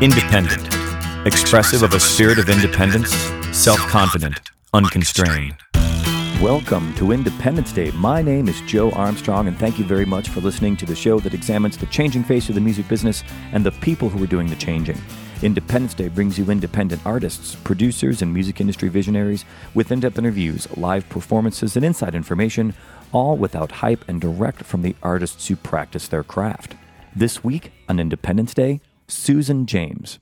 Independent. Expressive of a spirit of independence, self confident, unconstrained. Welcome to Independence Day. My name is Joe Armstrong, and thank you very much for listening to the show that examines the changing face of the music business and the people who are doing the changing. Independence Day brings you independent artists, producers, and music industry visionaries with in depth interviews, live performances, and inside information, all without hype and direct from the artists who practice their craft. This week on Independence Day, Susan James.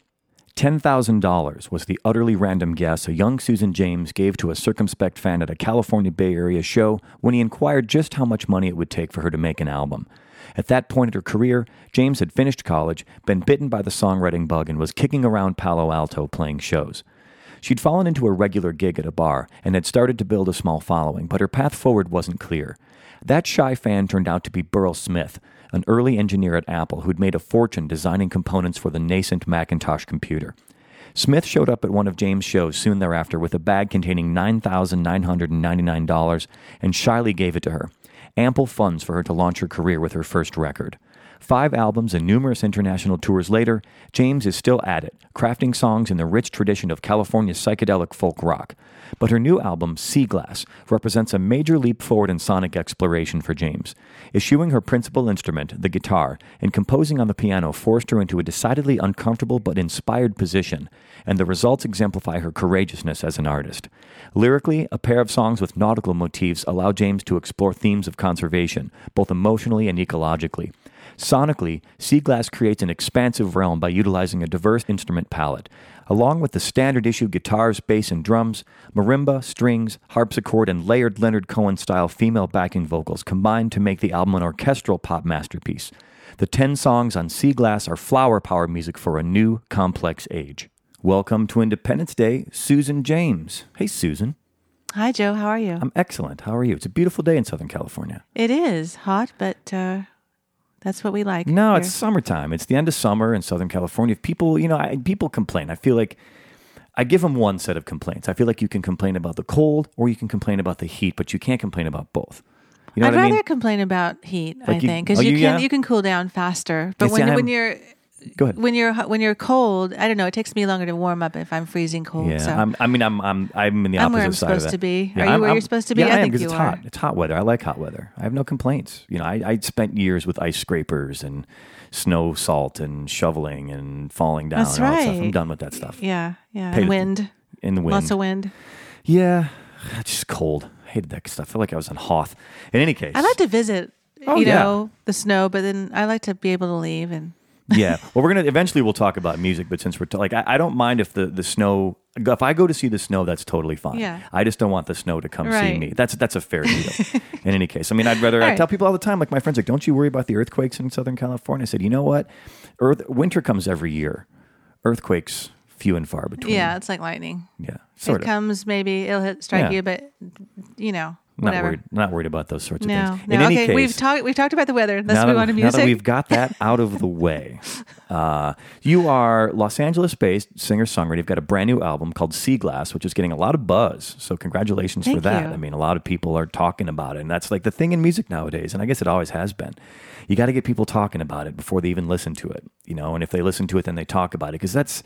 $10,000 was the utterly random guess a young Susan James gave to a circumspect fan at a California Bay Area show when he inquired just how much money it would take for her to make an album. At that point in her career, James had finished college, been bitten by the songwriting bug, and was kicking around Palo Alto playing shows. She'd fallen into a regular gig at a bar and had started to build a small following, but her path forward wasn't clear. That shy fan turned out to be Burrell Smith, an early engineer at Apple who'd made a fortune designing components for the nascent Macintosh computer. Smith showed up at one of James' shows soon thereafter with a bag containing $9,999 and shyly gave it to her. Ample funds for her to launch her career with her first record. Five albums and numerous international tours later, James is still at it, crafting songs in the rich tradition of California psychedelic folk rock. But her new album, Sea Glass, represents a major leap forward in sonic exploration for James. Eschewing her principal instrument, the guitar, and composing on the piano forced her into a decidedly uncomfortable but inspired position, and the results exemplify her courageousness as an artist. Lyrically, a pair of songs with nautical motifs allow James to explore themes of conservation, both emotionally and ecologically. Sonically, Sea Glass creates an expansive realm by utilizing a diverse instrument palette. Along with the standard issue guitars, bass, and drums, marimba, strings, harpsichord, and layered Leonard Cohen style female backing vocals combine to make the album an orchestral pop masterpiece. The 10 songs on Sea Glass are flower power music for a new, complex age. Welcome to Independence Day, Susan James. Hey, Susan. Hi, Joe. How are you? I'm excellent. How are you? It's a beautiful day in Southern California. It is hot, but uh, that's what we like. No, here. it's summertime. It's the end of summer in Southern California. If people, you know, I, people complain. I feel like I give them one set of complaints. I feel like you can complain about the cold or you can complain about the heat, but you can't complain about both. You know I'd what I rather mean? complain about heat. I you- think because oh, you, you- can yeah? you can cool down faster. But when when you're Go ahead. when you're when you're cold, I don't know. It takes me longer to warm up if I'm freezing cold. Yeah, so I'm, I mean, I'm, I'm, I'm in the I'm opposite where I'm side supposed to be. Yeah, Are you I'm- where I'm- you're supposed to be? Yeah, I I, am because it's are. hot. It's hot weather. I like hot weather. I have no complaints. You know, I, I spent years with ice scrapers and snow salt and shoveling and falling down. That's and all that stuff. I'm done with that stuff. yeah, yeah. Paid wind, In the wind. lots of wind. Yeah, it's just cold. I hated that stuff. I feel like I was on Hoth. In any case, I like to visit. Oh, you yeah. know the snow, but then I like to be able to leave and. Yeah. Well, we're gonna eventually we'll talk about music, but since we're t- like, I, I don't mind if the the snow. If I go to see the snow, that's totally fine. Yeah. I just don't want the snow to come see me. That's that's a fair deal. in any case, I mean, I'd rather. I Right. tell people all the time, like my friends, like, don't you worry about the earthquakes in Southern California. I said, you know what, Earth winter comes every year. Earthquakes few and far between. Yeah, it's like lightning. Yeah. Sort it of. comes, maybe it'll hit, strike Yeah. you, but you know, not whatever. worried. Not worried about those sorts of No, things. no. In any okay, case, we've talked. We've talked about the weather. Let's now move on to now music. that we've got that out of the way, uh, you are Los Angeles-based singer-songwriter. You've got a brand new album called Sea Glass, which is getting a lot of buzz. So congratulations for that. you. I mean, a lot of people are talking about it, and that's like the thing in music nowadays. And I guess it always has been. You got to get people talking about it before they even listen to it, you know. And if they listen to it, then they talk about it because that's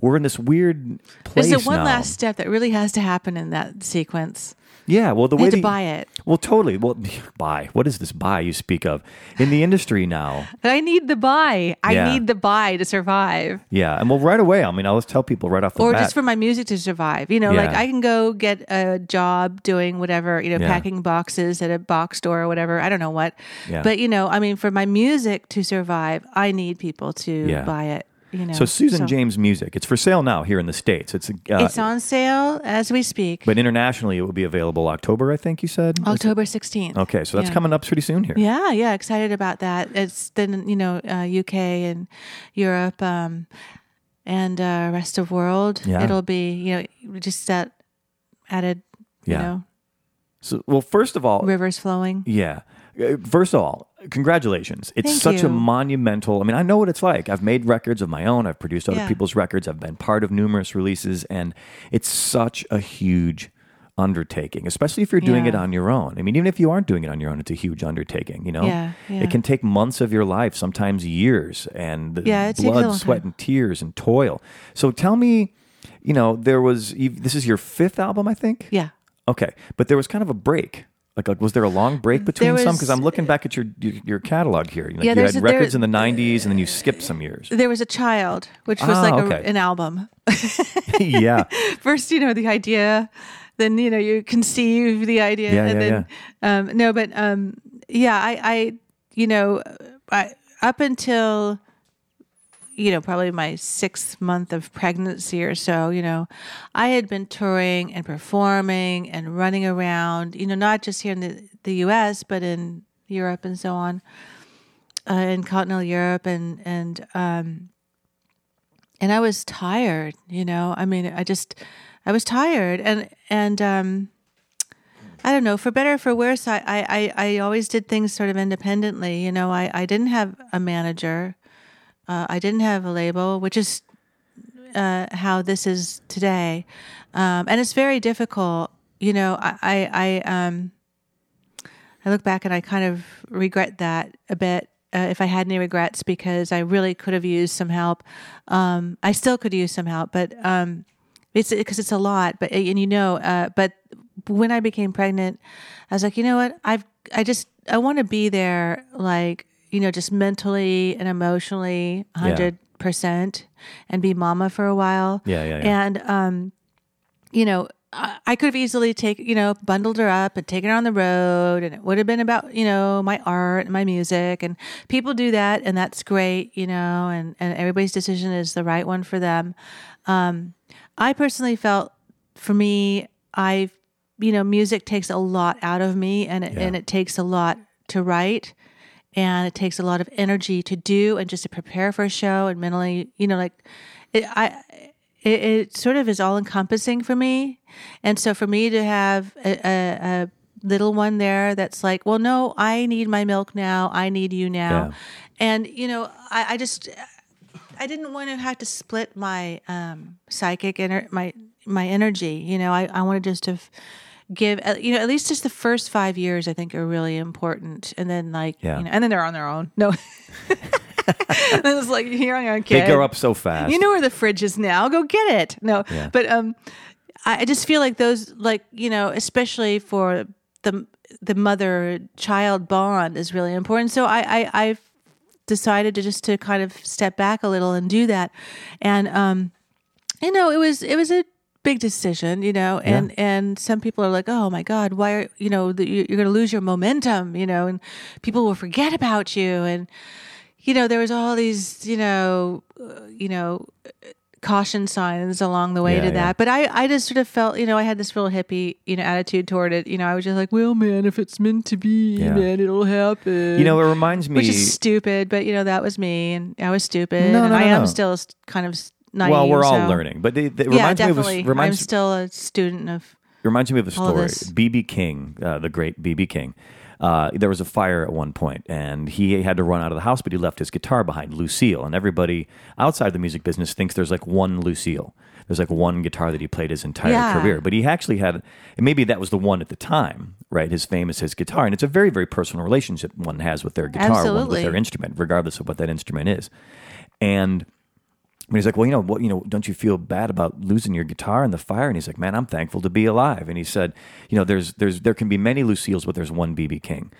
we're in this weird place There's the one now. last step that really has to happen in that sequence. Yeah, well, the way have to buy it. Well, totally. Well, buy. What is this buy you speak of in the industry now? I need the buy. I Yeah. need the buy to survive. Yeah, and well, right away. I mean, I'll just tell people right off the bat. Or bat. just for my music to survive. You know, like I can go get a job doing whatever, you know, Yeah. packing boxes at a box store or whatever. I don't know what. Yeah. But, you know, I mean, for my music to survive, I need people to Yeah. buy it. You know. so Susan James music. It's for sale now here in the states. It's uh, It's on sale as we speak. but internationally it will be available October. I think you said. October 16th. Okay, so that's Yeah. coming up pretty soon here. Yeah, yeah, excited about that. It's then you know uh, UK and Europe um, and uh, rest of world. Yeah. It'll be you know just that added. Yeah. You know, So, well, first of all, rivers flowing. yeah. Uh, First of all, congratulations. It's Thank such a monumental. I mean, I know what it's like. I've made records of my own. I've produced other Yeah. people's records. I've been part of numerous releases and it's such a huge undertaking, especially if you're doing it on your own. I mean, even if you aren't doing it on your own, it's a huge undertaking. You know, Yeah, yeah. it can take months of your life, sometimes years, and Yeah, blood, sweat, and tears and toil. So tell me, you know, there was this is your fifth album, I think. Yeah. Okay, but there was kind of a break. Like, like was there a long break between There some? Because I'm looking back at your your, your catalog here. Like Yeah, you had a- there- records in the '90s, and then you skipped some years. There was a child, which was Ah, like okay. a, an album. yeah, First, you know, the idea, then you know, you conceive the idea, Yeah, and yeah, then um, no, but um, yeah, I, I, you know, I up until you know probably my sixth month of pregnancy or so, you know, I had been touring and performing and running around, you know, not just here in the the U.S. but in Europe and so on, uh, in continental Europe and and um, and I was tired, you know. I mean, I just I was tired and and um I don't know, for better or for worse, I I I, always did things sort of independently, you know. I I didn't have a manager. Uh, I didn't have a label, which is uh, how this is today. Um, and it's very difficult, you know. I I, I um I look back and I kind of regret that a bit. Uh, if I had any regrets, because I really could have used some help. Um, I still could use some help, but um, it's because it's a lot. But and you know, uh, but when I became pregnant, I was like, you know what? I've I just I want to be there, like you know, just mentally and emotionally, hundred percent, and be mama for a while. Yeah, yeah, yeah. And um, you know, I, could have easily take you know bundled her up and taken her on the road, and it would have been about you know my art and my music, and people do that, and that's great, you know, and and everybody's decision is the right one for them. Um, I personally felt, for me, I, you know, music takes a lot out of me, and it, Yeah. and it takes a lot to write, and it takes a lot of energy to do, and just to prepare for a show, and mentally, you know, like, it, I, it, it sort of is all encompassing for me, and so for me to have a, a, a little one there that's like, well, no, I need my milk now, I need you now, Yeah. and you know, I, I just. I didn't want to have to split my um, psychic ener- my my energy. You know, I, I wanted just to f- give you know at least just the first five years. I think are really important, and then like Yeah. you know, and then they're on their own. No, and it's like you're on your own kid. they grow up so fast. You know where the fridge is now. Go get it. No, Yeah. but um, I I just feel like those, like you know, especially for the the mother child bond is really important. So I I I've decided to just to kind of step back a little and do that, and um, you know, it was it was a big decision, you know, and and some people are like, oh my god, why are you know the, you- you're going to lose your momentum, you know, and people will forget about you, and you know, there was all these, you know, uh, you know, caution signs along the way Yeah, to yeah. that. But I, I just sort of felt, you know, I had this real hippie, you know, attitude toward it. You know, I was just like, well, man, if it's meant to be, Yeah. man, it'll happen. You know, it reminds me. which is stupid, but you know, that was me, and I was stupid, No, and no, I no, am still kind of naive. well, we're all so- learning, but it, it Yeah, reminds me of definitely. a, reminds I'm still a student of. reminds me of a all story. this. BB King, uh, the great BB King. Uh, there was a fire at one point, and he had to run out of the house, but he left his guitar behind, Lucille. And everybody outside the music business thinks there's like one Lucille. There's like one guitar that he played his entire Yeah. career, but he actually had, and maybe that was the one at the time, right? His fame is his guitar, and it's a very, very personal relationship one has with their guitar, one with Absolutely. their instrument, regardless of what that instrument is. And but he's like, well, you know, what, you know, don't you feel bad about losing your guitar in the fire? And he's like, man, I'm thankful to be alive. And he said, you know, there's, there's, there can be many Lucille's, but there's one BB King.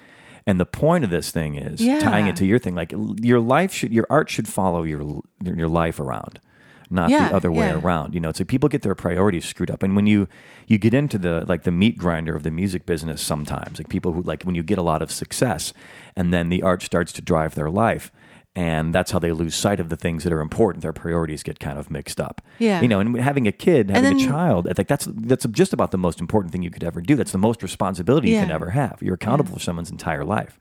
And the point of this thing is Yeah. tying it to your thing. Like your life should, your art should follow your, your life around, not Yeah, the other way yeah. around. You know, it's like people get their priorities screwed up. And when you, you get into the, like the meat grinder of the music business sometimes, like people who, like when you get a lot of success and then the art starts to drive their life, and that's how they lose sight of the things that are important. Their priorities get kind of mixed up. Yeah. you know, and having a kid, having a child, I think that's that's just about the most important thing you could ever do. That's the most responsibility you can ever have. You're accountable for someone's entire life.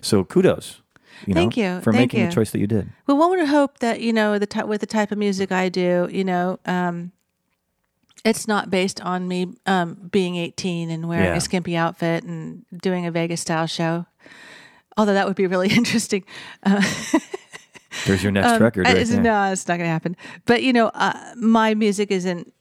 So kudos, you know, Thank you. for Thank making the choice that you did. Well, one would hope that you know the ty- with the type of music I do, you know, um, it's not based on me um, being 18 and wearing Yeah. a skimpy outfit and doing a Vegas style show. Although that would be really interesting. There's your next record. Uh, Right it's-. No, it's not going to happen. But you know, uh, my music isn't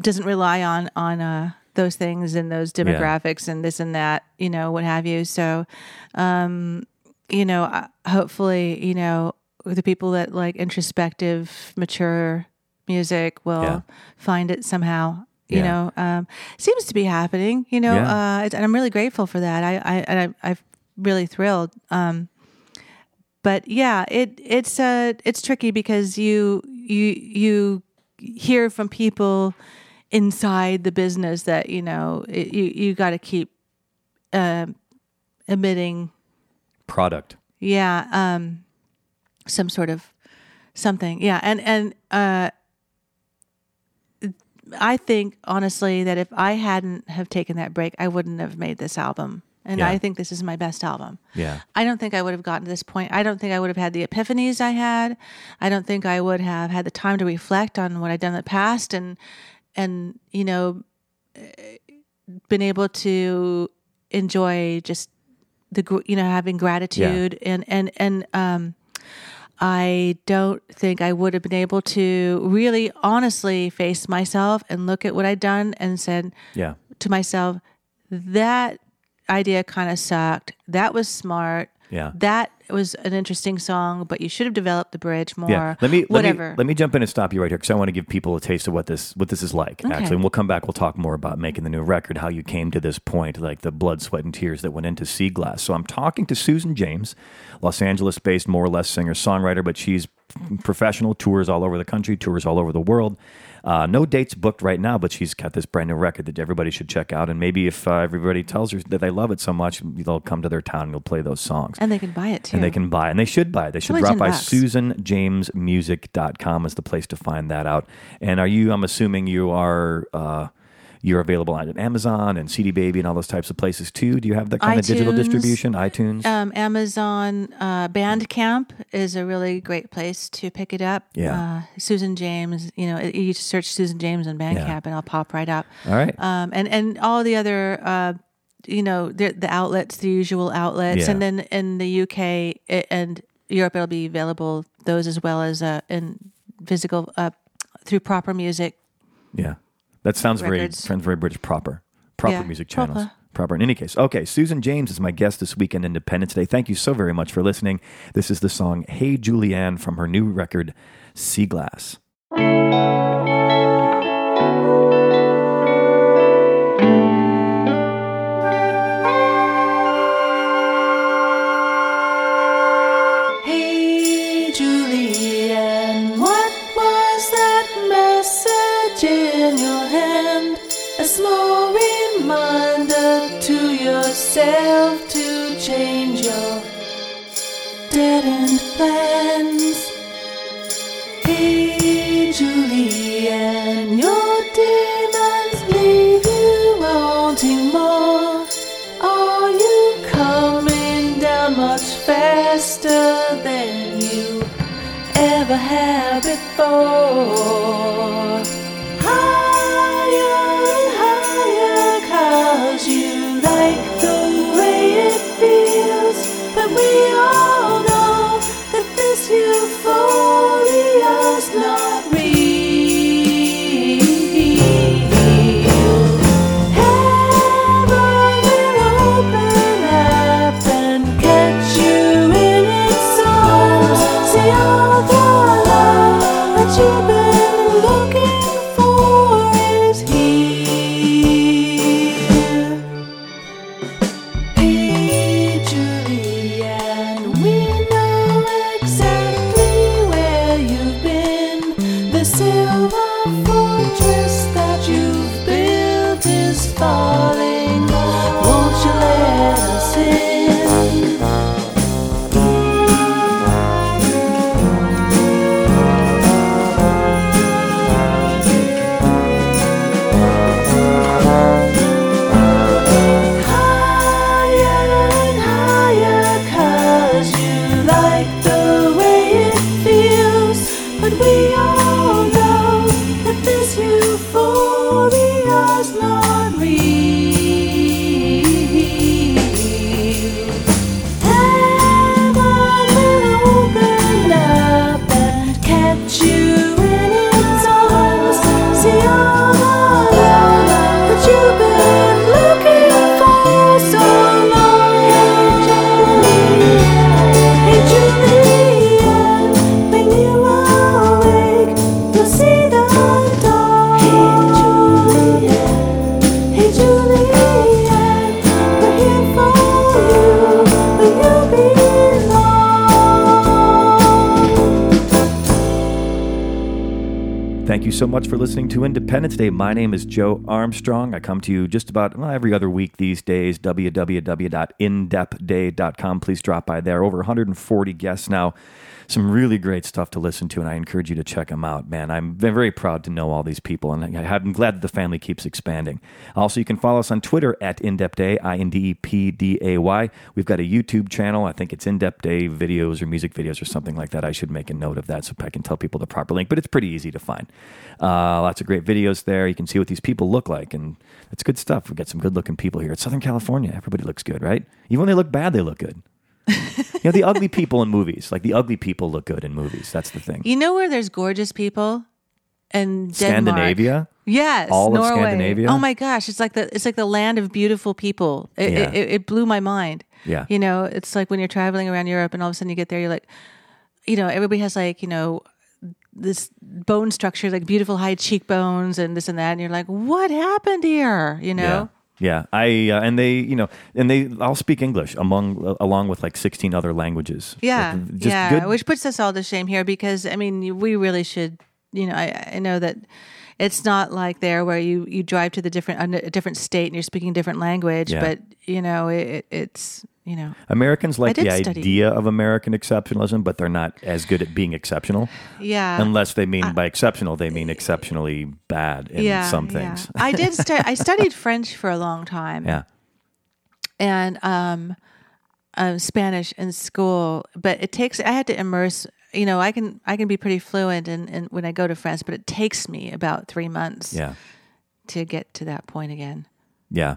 doesn't rely on on uh, those things and those demographics and this and that, you know, what have you. So, um, you know, hopefully, you know, the people that like introspective, mature music will Yeah. find it somehow. You Yeah. know, um, seems to be happening. You know, Yeah. uh, and I'm really grateful for that. I, I and I, I'm really thrilled. Um, but yeah, it it's uh it's tricky because you you you hear from people inside the business that you know it, you you got to keep um emitting Product. yeah um some sort of something yeah and and uh i think honestly that if i hadn't have taken that break i wouldn't have made this album and Yeah. i think this is my best album Yeah. I don't think I would have gotten to this point. I don't think I would have had the epiphanies I had. I don't think I would have had the time to reflect on what I'd done in the past and and you know eh, been able to enjoy just the you know having gratitude yeah. and and and um I don't think I would have been able to really honestly face myself and look at what I'd done and said Yeah. to myself, that idea kind of sucked. That was smart. Yeah. That was an interesting song, but you should have developed the bridge more. Yeah. Let me let whatever. me let me jump in and stop you right here because I want to give people a taste of what this what this is like. Actually, and we'll come back. We'll talk more about making the new record, how you came to this point, like the blood, sweat, and tears that went into Sea Glass. So I'm talking to Susan James, Los Angeles-based, more or less singer songwriter, but she's professional, tours all over the country, tours all over the world. Uh, no dates booked right now, but she's got this brand new record that everybody should check out. And maybe if uh, everybody tells her that they love it so much, they'll come to their town and you'll play those songs and they can buy it too. and they can buy it. and they should buy it. they should drop 10 by bucks. susanjamesmusic.com is the place to find that out and are you i'm assuming you are uh, you're available on amazon and cd baby and all those types of places too do you have that kind of digital distribution itunes um, Amazon uh, Bandcamp is a really great place to pick it up. Yeah. Uh, Susan James, you know, you just search Susan James on Bandcamp and I'll pop right up. all right um, and and all the other uh, you know the, the outlets, the usual outlets, Yeah. and then in the UK i- and Europe, it'll be available those as well as uh, in physical uh, through proper music. yeah that sounds very sounds very british. Proper. Proper Yeah, music channels. Proper. proper. In any case okay susan james is my guest this weekend independence day. Thank you so very much for listening. This is the song hey julianne from her new record sea glass yourself to change your dead end plans. Hey Julianne, your demons leave you wanting more. Are you coming down much faster than you ever have before? Silver so much for listening to Independence Day. My name is Joe Armstrong. I come to you just about well, every other week these days. www.indepday.com. Please drop by there. Over 140 guests now some really great stuff to listen to, and I encourage you to check them out. Man, I'm very proud to know all these people, and I'm glad that the family keeps expanding. Also, you can follow us on Twitter at IndepDay, I N D E P D A Y. We've got a YouTube channel. I think it's Indep Day videos or music videos or something like that. I should make a note of that so I can tell people the proper link, but it's pretty easy to find. Uh, lots of great videos there. You can see what these people look like, and it's good stuff. We've got some good looking people here. It's Southern California. Everybody looks good, right? Even when they look bad, they look good you know, the ugly people in movies, like the ugly people look good in movies. That's the thing. You know where there's gorgeous people? In Denmark. Scandinavia? Yes, All of Scandinavia? Oh my gosh, it's like the it's like the land of beautiful people. It, Yeah. it, it blew my mind. Yeah. you know, it's like when you're traveling around Europe and all of a sudden you get there, you're like, you know, everybody has like you know this bone structure, like beautiful high cheekbones and this and that, and you're like, what happened here? You know. Yeah. Yeah, I uh, and they, you know, and they all speak English among uh, along with like sixteen other languages. Yeah, Like, yeah, good- which puts us all to shame here because I mean we really should, you know, I, I know that it's not like there where you you drive to the different a different state and you're speaking different language, Yeah. but you know it, it's you know Americans like the study. idea of American exceptionalism, but they're not as good at being exceptional. yeah Unless they mean by exceptional, they mean exceptionally bad in yeah some yeah. things. I did stu- I studied French for a long time yeah. and um, um Spanish in school, but it takes I had to immerse. You know, I can I can be pretty fluent in, in when I go to France, but it takes me about three months. Yeah. to get to that point again. Yeah.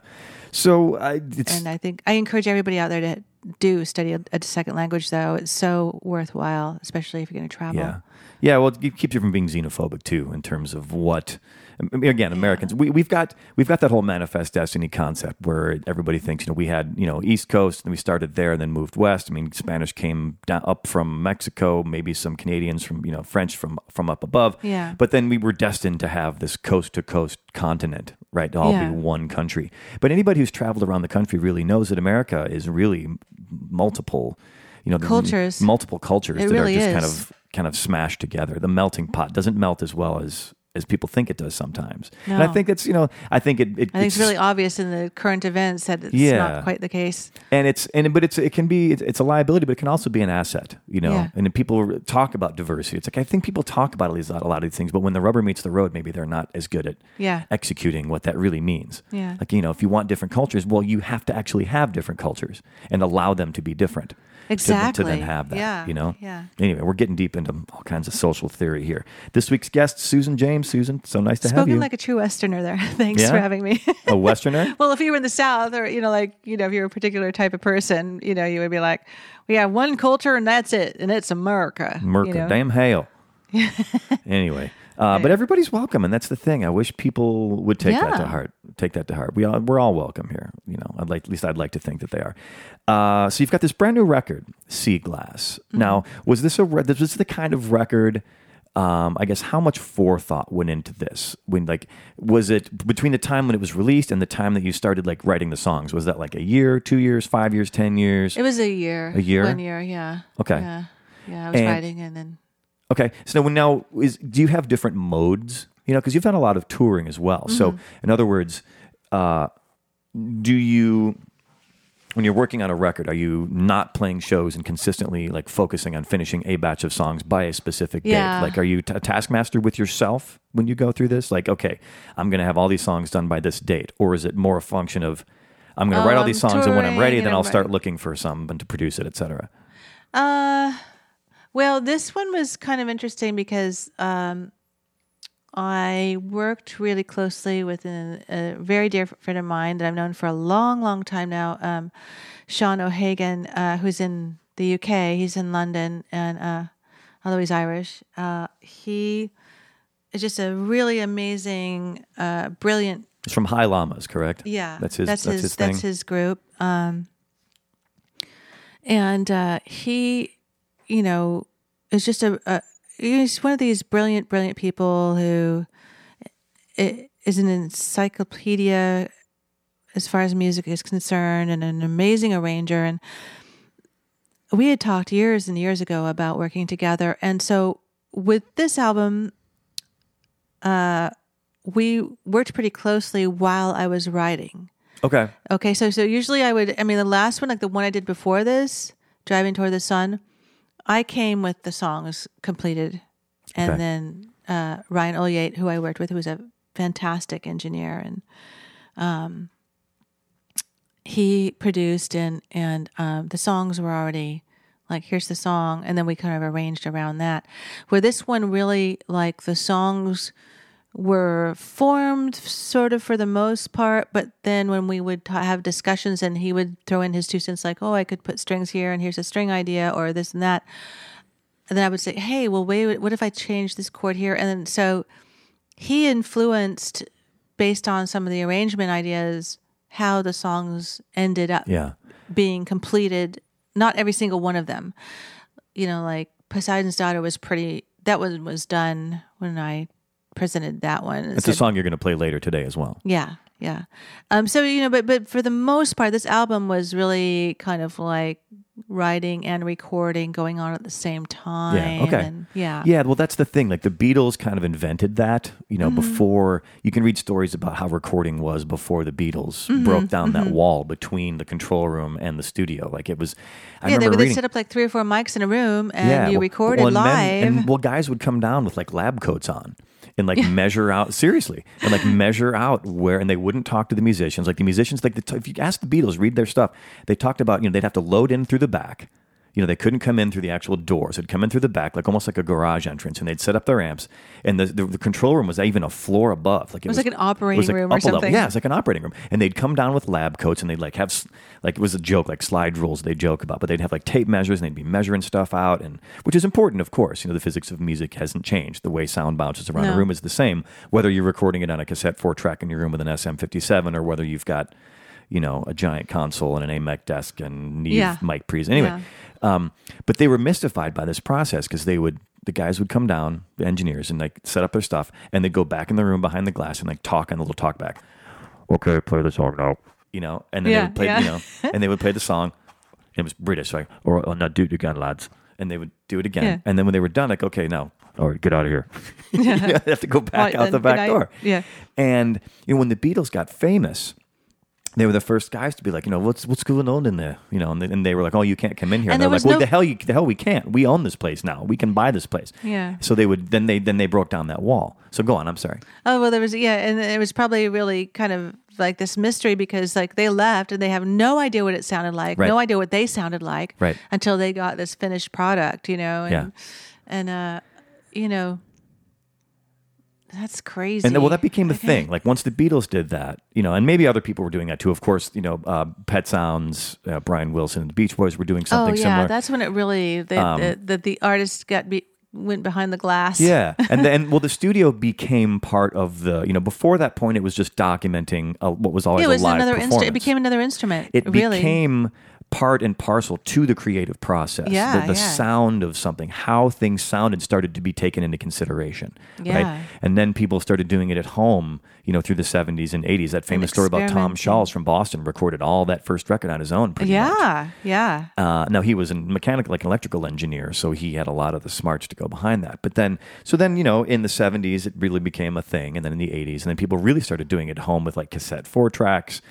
So I, it's And I think I encourage everybody out there to do study a, a second language, though. It's so worthwhile, especially if you're going to travel. Yeah. Yeah, well, it keeps you from being xenophobic too, in terms of what. Again, Americans, we, we've got we've got that whole manifest destiny concept where everybody thinks, you know, we had you know East Coast, and we started there, and then moved west. I mean, Spanish came down up from Mexico, maybe some Canadians from you know French from from up above. Yeah. But then we were destined to have this coast to coast continent, right? To all Yeah. be one country. But anybody who's traveled around the country really knows that America is really multiple, you know, Cultures. multiple cultures It that really are just is. kind of kind of smashed together. The melting pot doesn't melt as well as as people think it does sometimes. And I think that's you know I think it, it I think it's really obvious in the current events that it's Yeah. not quite the case. and it's and but it's it can be it's, it's a liability, but it can also be an asset. You know, Yeah. and people talk about diversity. It's like I think people talk about these a lot of these things, but when the rubber meets the road, maybe they're not as good at Yeah. executing what that really means. Yeah. like you know, if you want different cultures, well, you have to actually have different cultures and allow them to be different. To- To, then have that. Yeah. You know. Yeah. Anyway, we're getting deep into all kinds of social theory here. This week's guest, Susan James. Susan, so nice to have you. Spoken like a true Westerner there. Thanks Yeah? for having me. a Westerner. well, if you were in the South or, you know, like, you know, if you're a particular type of person, you know, you would be like, we have one culture and that's it. And it's America. you know? damn hail. anyway, uh, but everybody's welcome, and that's the thing. I wish people would take that to heart. Take that to heart. We all, we're all welcome here. You know, I'd like at least I'd like to think that they are. Uh, so you've got this brand new record, Sea Glass. Mm-hmm. Now, was this a re- this was the kind of record? Um, I guess how much forethought went into this? When like was it between the time when it was released and the time that you started like writing the songs? Was that like a year, two years, five years, ten years? It was a year. A year? One year, yeah. Okay. Yeah. Yeah. I was And- writing and then Okay. So now, now is do you have different modes? You know, because you've done a lot of touring as well. So, Mm-hmm. in other words, uh, do you, when you're working on a record, are you not playing shows and consistently like focusing on finishing a batch of songs by a specific Yeah. date? Like, are you t- a taskmaster with yourself when you go through this? Like, okay, I'm going to have all these songs done by this date, or is it more a function of I'm going to Oh, write all these I'm songs, and when I'm ready, then I'm I'll start looking for someone to produce it, etc. Uh, well, this one was kind of interesting because um, I worked really closely with a, a very dear friend of mine that I've known for a long, long time now, um, Sean O'Hagan, uh, who's in the UK. He's in London, and uh, although he's Irish, uh, he is just a really amazing, uh, brilliant It's from High Llamas, correct? yeah, that's his. That's, That's, his. That's his group. Um, and uh, he, you know, is just a, a. He's one of these brilliant, brilliant people who is an encyclopedia as far as music is concerned, and an amazing arranger. And we had talked years and years ago about working together, and so with this album, uh, we worked pretty closely while I was writing. Okay. Okay, so so usually I would. I mean, the last one, like the one I did before this, driving toward the sun, I came with the songs completed, and Okay. then uh, Ryan Ulyate, who I worked with, who was a fantastic engineer, and um, he produced and and um, the songs were already like here's the song, and then we kind of arranged around that. Where this one really like the songs were formed sort of for the most part, but then when we would ta have discussions and he would throw in his two cents, like, oh, I could put strings here and here's a string idea or this and that. And then I would say, hey, well, wait, what if I change this chord here? And then so he influenced based on some of the arrangement ideas how the songs ended up Yeah. being completed. Not every single one of them. You know, like Poseidon's Daughter was pretty, that one was done when I presented that one. It's a song you're going to play later today as well. yeah, yeah. Um, so you know, but but for the most part, this album was really kind of like writing and recording going on at the same time. Yeah. Okay. and- yeah. Yeah. Well, that's the thing. Like the Beatles kind of invented that. You Mm-hmm. know, before you can read stories about how recording was before the Beatles Mm-hmm, broke down that wall between the control room and the studio. Like it was. I yeah, they remember would they'd set up like three or four mics in a room, and yeah, you well- recorded well, and live. men- and well, guys would come down with like lab coats on and like measure out seriously and like measure out where, and they wouldn't talk to the musicians. Like the musicians, like the, if you ask the Beatles, read their stuff, they talked about you know they'd have to load in through the back. You know, they couldn't come in through the actual doors. They'd come in through the back, like almost like a garage entrance, and they'd set up their amps. And the, the, the control room was even a floor above. Like it, was like an operating room or a level. something. Yeah, it's like an operating room. And they'd come down with lab coats, and they'd like have like it was a joke, like slide rules they joke about. But they'd have like tape measures, and they'd be measuring stuff out, and which is important, of course. You know, the physics of music hasn't changed. The way sound bounces around a room is the same, whether you're recording it on a cassette four track in your room with an SM57, or whether you've got you know a giant console and an AMEK desk and Neve Yeah. mic pre's. Anyway, Yeah. Um, but they were mystified by this process because they would the guys would come down, the engineers, and like set up their stuff, and they'd go back in the room behind the glass and like talk on the little talk back. Okay, play the song now. You know, and then they would play, yeah. you know, and they would play the song. It was British, like, or oh, now do it again, lads. And they would do it again. Yeah. And then when they were done, like, okay, now, all right, get out of here. you have to go back Right, out then, the back night. door. Yeah. And you know, when the Beatles got famous, they were the first guys to be like, you know, what's what's going on in there? You know, and they, and they were like, oh, you can't come in here. And And, they're like, well, no- the hell, you, the hell, we can't. We own this place now. We can buy this place. Yeah. So they would then they then they broke down that wall. So go on. I'm sorry. Oh well, there was yeah, and it was probably really kind of like this mystery because like they left and they have no idea what it sounded like, Right. no idea what they sounded like, Right. Until they got this finished product, you know, and Yeah. and uh, you know, that's crazy. And then, well, that became a Okay. thing. Like once the Beatles did that, you know, and maybe other people were doing that too. Of course, you know, uh, Pet Sounds, uh, Brian Wilson, and the Beach Boys were doing something Oh something yeah, similar. Um, that's when it really the the, the, the artist got be, went behind the glass. Yeah, and then well, the studio became part of the. You know, before that point, it was just documenting uh, what was always it was a live another instrument. It became another instrument. it really. became part and parcel to the creative process. Yeah, the, the yeah. sound of something, how things sounded, started to be taken into consideration. Yeah. Right, and then people started doing it at home. You know, through the '70s and '80s. That famous story about Tom. Scholz from Boston recorded all that first record on his own. Pretty much. yeah, yeah. Uh, now he was a mechanical, like an electrical engineer, so he had a lot of the smarts to go behind that. But then, so then you know, in the '70s, it really became a thing, and then in the '80s, and then people really started doing it at home with like cassette four tracks,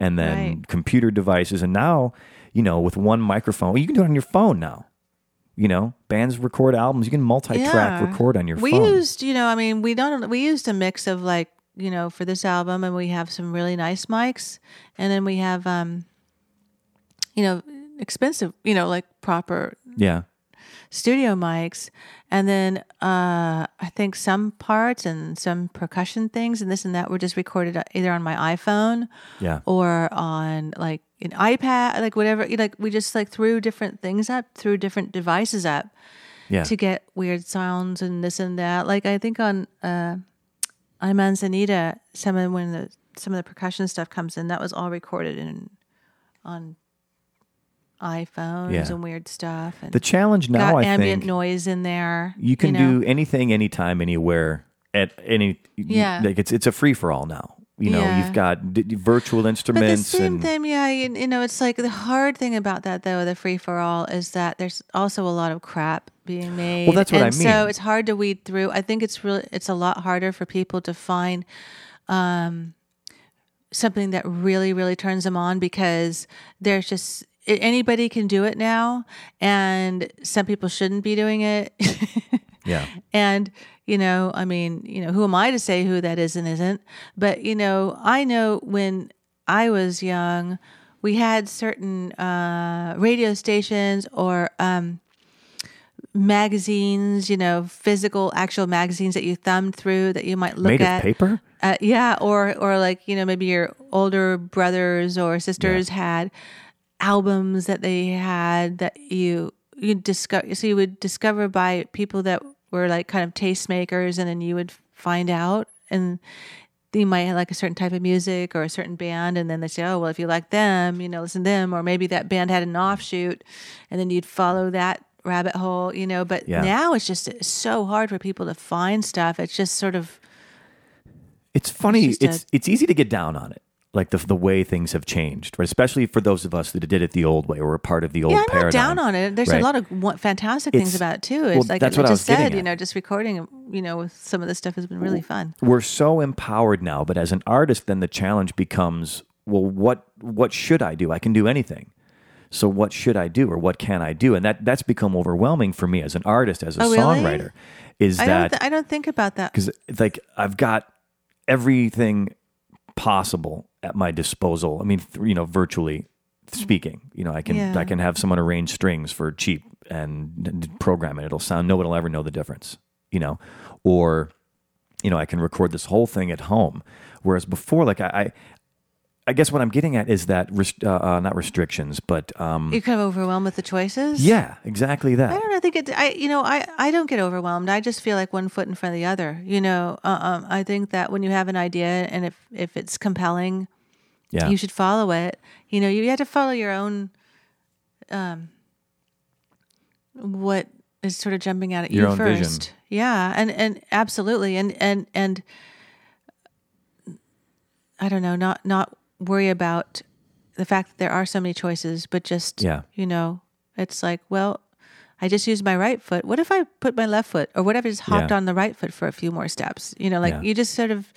and then Right. computer devices, and now, you know, with one microphone, well, you can do it on your phone now. You know, bands record albums. You can multi-track Yeah. record on your we phone. We used you know i mean we don't we used a mix of like you know for this album and we have some really nice mics and then we have um you know expensive you know like proper yeah, studio mics and then uh i think some parts and some percussion things and this and that were just recorded either on my iphone yeah. or on like an ipad like whatever like we just like threw different things up threw different devices up Yeah. to get weird sounds and this and that. Like I think on uh on Manzanita, some of when the some of the percussion stuff comes in, that was all recorded in on iPhones Yeah. and weird stuff and the challenge now, got I ambient think, noise in there. you can know? do anything, anytime, anywhere, at any. Yeah. like it's it's a free for all now. You know, Yeah. you've got d- virtual But the instruments same and thing, yeah, you, you know, it's like the hard thing about that though, the free for all, is that there's also a lot of crap being made. Well, that's what I mean. So it's hard to weed through. I think it's really, it's a lot harder for people to find um, something that really, really turns them on because there's just anybody can do it now, and some people shouldn't be doing it. yeah. And, you know, I mean, you know, who am I to say who that is and isn't? But, you know, I know when I was young, we had certain uh, radio stations or um, magazines, you know, physical, actual magazines that you thumbed through that you might look Made at. paper? Uh, yeah, or or like you know maybe your older brothers or sisters had albums that they had that you you discover. So you would discover by people that were like kind of tastemakers, and then you would find out, and you might like a certain type of music or a certain band, and then they say, oh well, if you like them, you know, listen to them, or maybe that band had an offshoot, and then you'd follow that rabbit hole, you know. But Yeah. now it's just so hard for people to find stuff. It's just sort of It's funny. just It's a- it's easy to get down on it, like the the way things have changed, right? Especially for those of us that did it the old way or were part of the old Yeah, I'm paradigm. not down on it. There's right? a lot of fantastic things about it too. It's well, like that's I what I just said, you know, just recording, you know, with some of this stuff has been really fun. We're so empowered now, but as an artist, then the challenge becomes, well, what what should I do? I can do anything. So what should I do, or what can I do? And that that's become overwhelming for me as an artist, as a Oh, really? songwriter. Is I don't, that th- I don't think about that. because like I've got everything possible at my disposal. I mean, th- you know, virtually speaking, you know, I can Yeah. I can have someone arrange strings for cheap and program it. It'll sound no one will ever know the difference, you know, or you know, I can record this whole thing at home. Whereas before, like I. I I guess what I'm getting at is that rest- uh, uh, not restrictions, but um, You're kind of overwhelmed with the choices. yeah, exactly that. I don't know. I think it. I you know I I don't get overwhelmed. I just feel like one foot in front of the other. You know. Uh, um, I think that when you have an idea and if if it's compelling, Yeah, you should follow it. You know, you have to follow your own, um, what is sort of jumping out at Your you own vision. first. Yeah, and and absolutely, and and and I don't know, not not worry about the fact that there are so many choices, but just Yeah. you know, it's like, well, I just used my right foot. What if I put my left foot, or what if I just hopped Yeah. on the right foot for a few more steps? You know, like Yeah. you just sort of,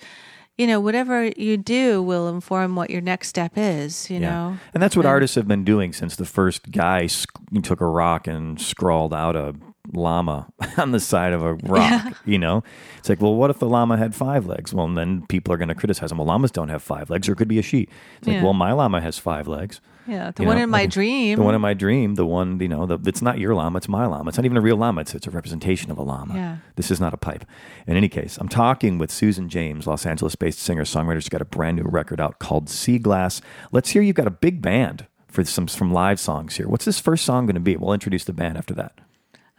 you know, whatever you do will inform what your next step is. You know, And that's what And- artists have been doing since the first guy sc- took a rock and scrawled out a llama on the side of a rock. You know, it's like, well, what if the llama had five legs? Well, then people are going to criticize him. Well, llamas don't have five legs, or it could be a she. It's like, Yeah. well, my llama has five legs. yeah. The You one know, in my like, dream. The one in my dream, the one, you know, the, it's not your llama, it's my llama. It's not even a real llama, it's, it's a representation of a llama. Yeah. This is not a pipe. In any case, I'm talking with Susan James, Los Angeles based singer songwriter. She's got a brand new record out called Sea Glass. Let's hear you've got a big band for some from live songs here. What's this first song going to be? We'll introduce the band after that.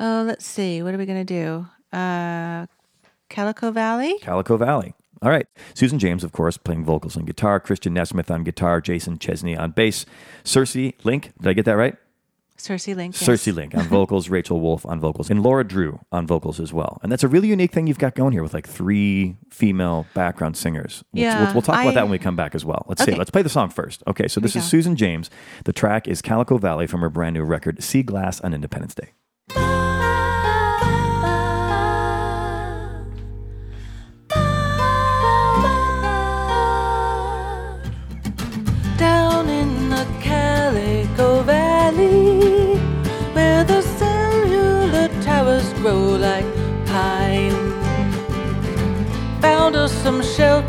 Oh, let's see. What are we gonna do? Uh, Calico Valley. Calico Valley. All right. Susan James, of course, playing vocals and guitar. Christian Nesmith on guitar. Jason Chesney on bass. Cersei Link, did I get that right? Cersei Link. yes. Cersei Link on vocals, Rachel Wolf on vocals, and Laura Drew on vocals as well. And that's a really unique thing you've got going here with like three female background singers. We'll, Yeah, we'll, we'll talk about I- that when we come back as well. Let's see. Let's play the song first. Okay, so this is. Susan James. The track is Calico Valley from her brand new record, Sea Glass on Independence Day.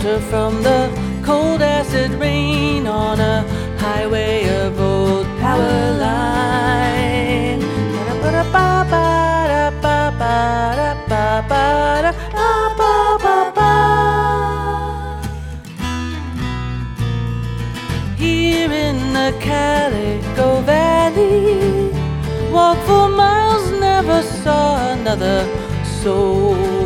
Shelter from the cold acid rain on a highway of old power line. Here in the Calico Valley, walk for miles, never saw another soul.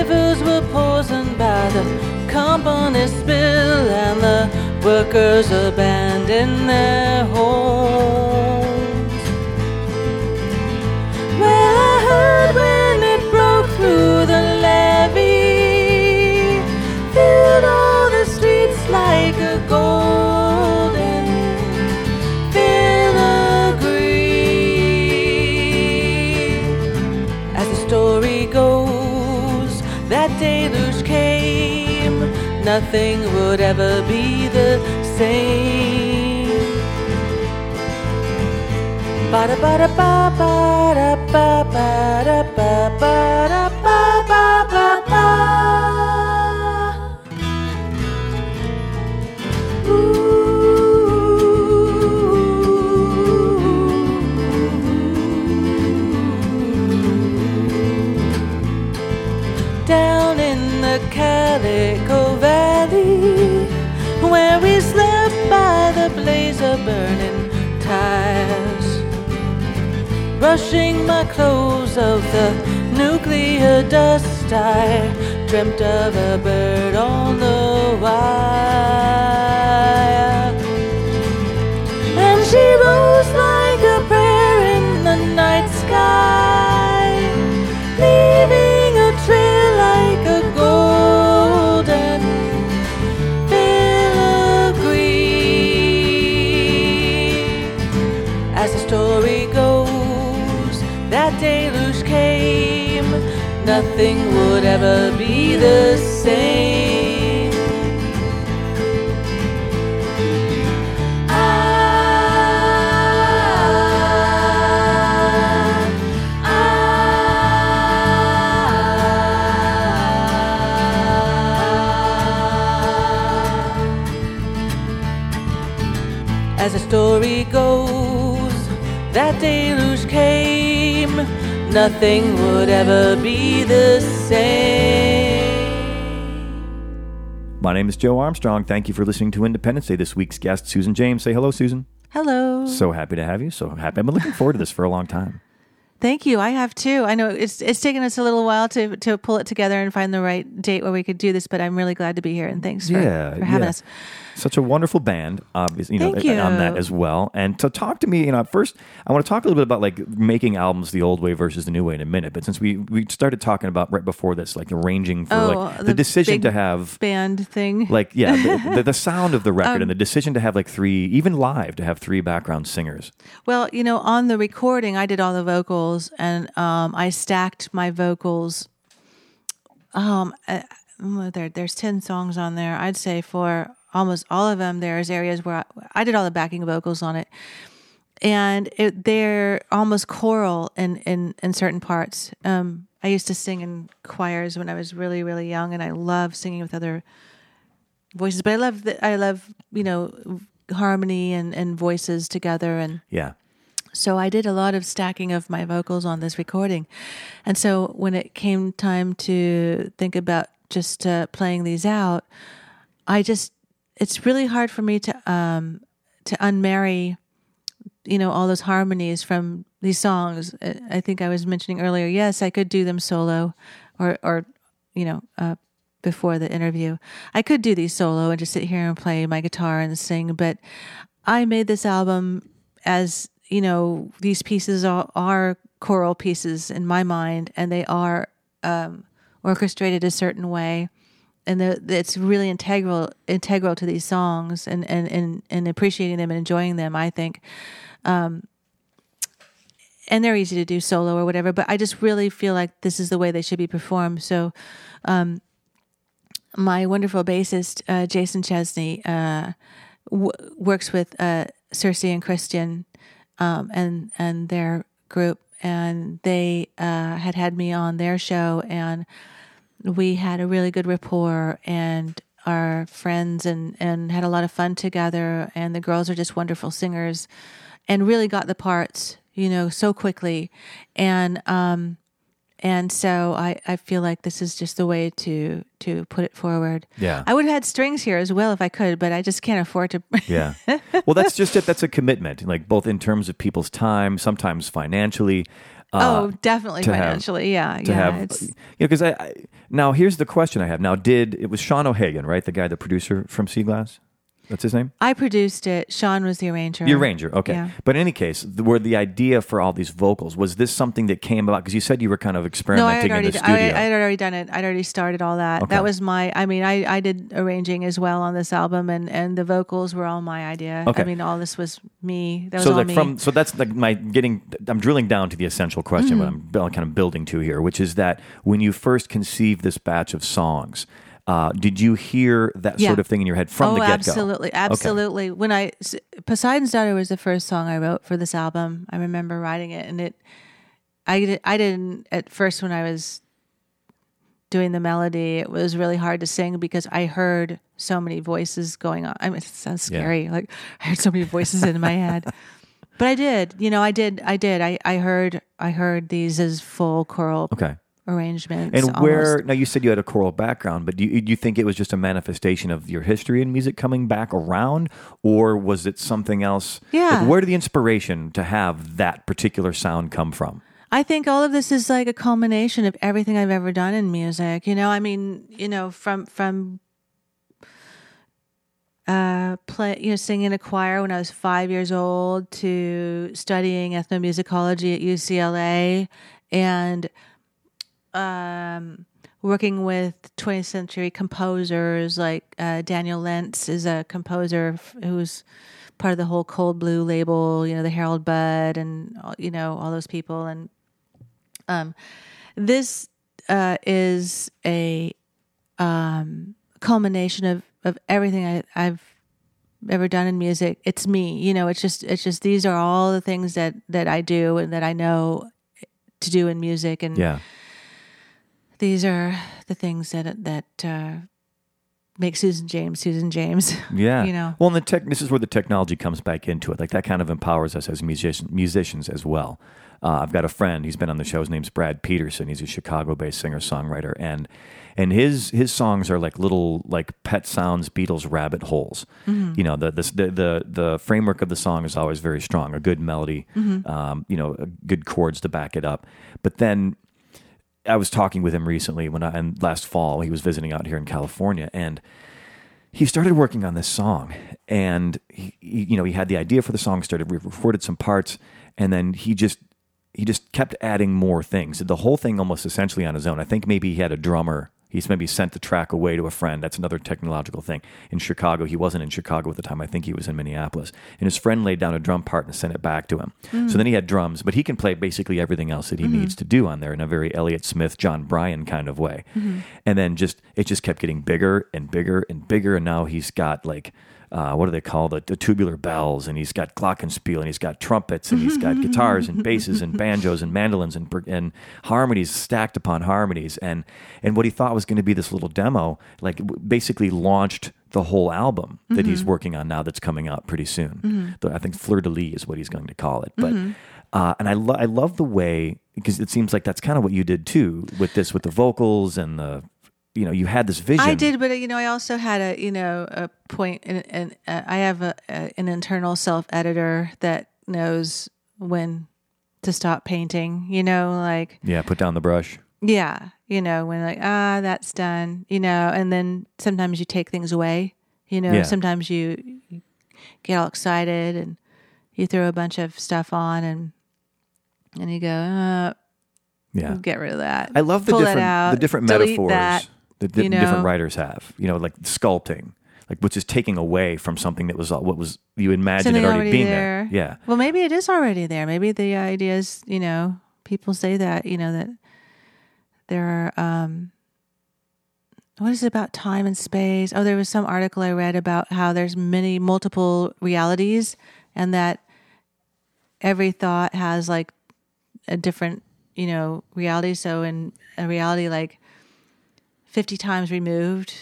Rivers were poisoned by the company spill, and the workers abandoned their homes. Well, I heard nothing would ever be the same. Ba da ba da ba ba da ba ba da ba ba da brushing my clothes of the nuclear dust. I dreamt of a bird on the wire. And she rose nothing would ever be the same. Ah, ah, ah. As a story nothing would ever be the same. My name is Joe Armstrong. Thank you for listening to Independence Day. This week's guest, Susan James. Say hello, Susan. Hello. So happy to have you. So happy. I've been looking forward to this for a long time. Thank you. I have too. I know it's it's taken us a little while to to pull it together and find the right date where we could do this, but I'm really glad to be here and thanks for, Yeah, for having yeah. us. Such a wonderful band, obviously, you know, Thank on that as well. And to talk to me, you know, first, I want to talk a little bit about like making albums the old way versus the new way in a minute. But since we we started talking about right before this, like arranging for Oh, like the, the decision to have Band thing. like yeah the, the, the sound of the record Um, and the decision to have like three even live to have three background singers Well, you know, on the recording, I did all the vocals, and um, I stacked my vocals. Um, uh, mm, there, there's ten songs on there. I'd say for almost all of them, there's areas where I, I did all the backing vocals on it, and it, they're almost choral in in in certain parts. Um, I used to sing in choirs when I was really really young, and I love singing with other voices. But I love the, I love you know harmony and and voices together and yeah so I did a lot of stacking of my vocals on this recording. And so when it came time to think about just uh, playing these out, I just it's really hard for me to um to unmarry you know all those harmonies from these songs. I think I was mentioning earlier, yes, I could do them solo or or you know, uh before the interview. I could do these solo and just sit here and play my guitar and sing, but I made this album as you know these pieces are, are choral pieces in my mind and they are um, orchestrated a certain way and the, it's really integral integral to these songs and, and, and, and appreciating them and enjoying them i think. Um, and they're easy to do solo or whatever but i just really feel like this is the way they should be performed. So um, my wonderful bassist uh, jason chesney uh, w- works with uh, Circe and Christian um, and and their group, and they uh, had had me on their show, and we had a really good rapport and are friends and and had a lot of fun together. And the girls are just wonderful singers, and really got the parts, you know, so quickly, and um, and so I, I feel like this is just the way to to put it forward. Yeah. I would have had strings here as well if I could, but I just can't afford to. yeah well that's just it that's a commitment like both in terms of people's time sometimes financially uh, oh, definitely to have- financially, yeah, to yeah. have it's, you know because I, I now here's the question I have now did it was Sean O'Hagan right the guy the producer from Sea Glass That's his name. I produced it. Sean was the arranger. The arranger, okay. Yeah. But in any case, the, were the idea for all these vocals was this something that came about because you said you were kind of No, I experimenting already, in the I, studio. I had already done it. I'd already started all that. Okay. That was my. I mean, I, I did arranging as well on this album, and, and the vocals were all my idea. Okay. I mean, all this was me. That was so all like me. from so that's like my getting I'm drilling down to the essential question what I'm Mm-hmm. kind of building to here, which is that when you first conceived this batch of songs, uh, did you hear that Yeah. sort of thing in your head from oh, the get go? absolutely, absolutely. When I, Poseidon's Daughter was the first song I wrote for this album. I remember writing it, and it. I did, I didn't at first when I was doing the melody. It was really hard to sing because I heard so many voices going on. I mean, it sounds Yeah. scary. Like I heard so many voices in my head. But I did, you know, I did, I did. I, I heard, I heard these as full choral Okay. arrangements. And almost. where now you said you had a choral background, but do you, do you think it was just a manifestation of your history in music coming back around, or was it something else? Yeah. Like, where did the inspiration to have that particular sound come from? I think all of this is like a culmination of everything I've ever done in music. You know, I mean, you know, from from uh play you know singing in a choir when I was 5 years old to studying ethnomusicology at UCLA and um working with 20th century composers like uh, Daniel Lentz is a composer who's part of the whole Cold Blue label, you know, the Harold Budd and you know all those people. And um, this uh, is a um, culmination of, of everything I, I've ever done in music. It's me, you know. It's just it's just these are all the things that that I do and that I know to do in music, and Yeah. these are the things that that uh, make Susan James Susan James. Yeah. you know. Well, and the tech, this is where the technology comes back into it. Like that kind of empowers us as musician, musicians as well. Uh, I've got a friend. He's been on the show. His name's Brad Peterson. He's a Chicago-based singer-songwriter, and and his his songs are like little like Pet Sounds Beatles rabbit holes. You know, the, the the the framework of the song is always very strong. A good melody, um, you know, good chords to back it up. But then I was talking with him recently when I and last fall he was visiting out here in California and he started working on this song and he, he- you know he had the idea for the song started we recorded some parts and then he just he just kept adding more things the whole thing almost essentially on his own i think maybe he had a drummer he's maybe sent the track away to a friend. That's another technological thing. In chicago he wasn't in chicago at the time. I think he was in minneapolis. And his friend laid down a drum part and sent it back to him. So then he had drums but he can play basically everything else that he needs to do on there in a very elliott smith jon brion kind of way. And then just it just kept getting bigger and bigger and bigger. And now he's got like uh, what do they call the, the tubular bells? And he's got glockenspiel and he's got trumpets and he's got guitars and basses and banjos and mandolins and and harmonies stacked upon harmonies. And and what he thought was going to be this little demo like basically launched the whole album that he's working on now that's coming out pretty soon. The- I think Fleur de Lis is what he's going to call it. But uh, and I, lo- I love the way because it seems like that's kind of what you did too with this with the vocals and the you know you had this vision I did, but you know, I also had a you know a point, and, uh, I have a, a, an internal self editor that knows when to stop painting. You know, like yeah put down the brush yeah, you know, when like ah, that's done. You know, and then sometimes you take things away. You know, Yeah. sometimes you, you get all excited and you throw a bunch of stuff on and and you go, uh, yeah get rid of that. I love the Pull different the different metaphors that, that you different writers have. You know, like sculpting, like which is taking away from something that was what was you imagined it already, already being there. there. Yeah, Well, maybe it is already there. Maybe the idea is, you know, people say that, you know, that there are, um, what is it about time and space? Oh, there was some article I read about how there's many multiple realities and that every thought has like a different, you know, reality. So in a reality like 50 times removed,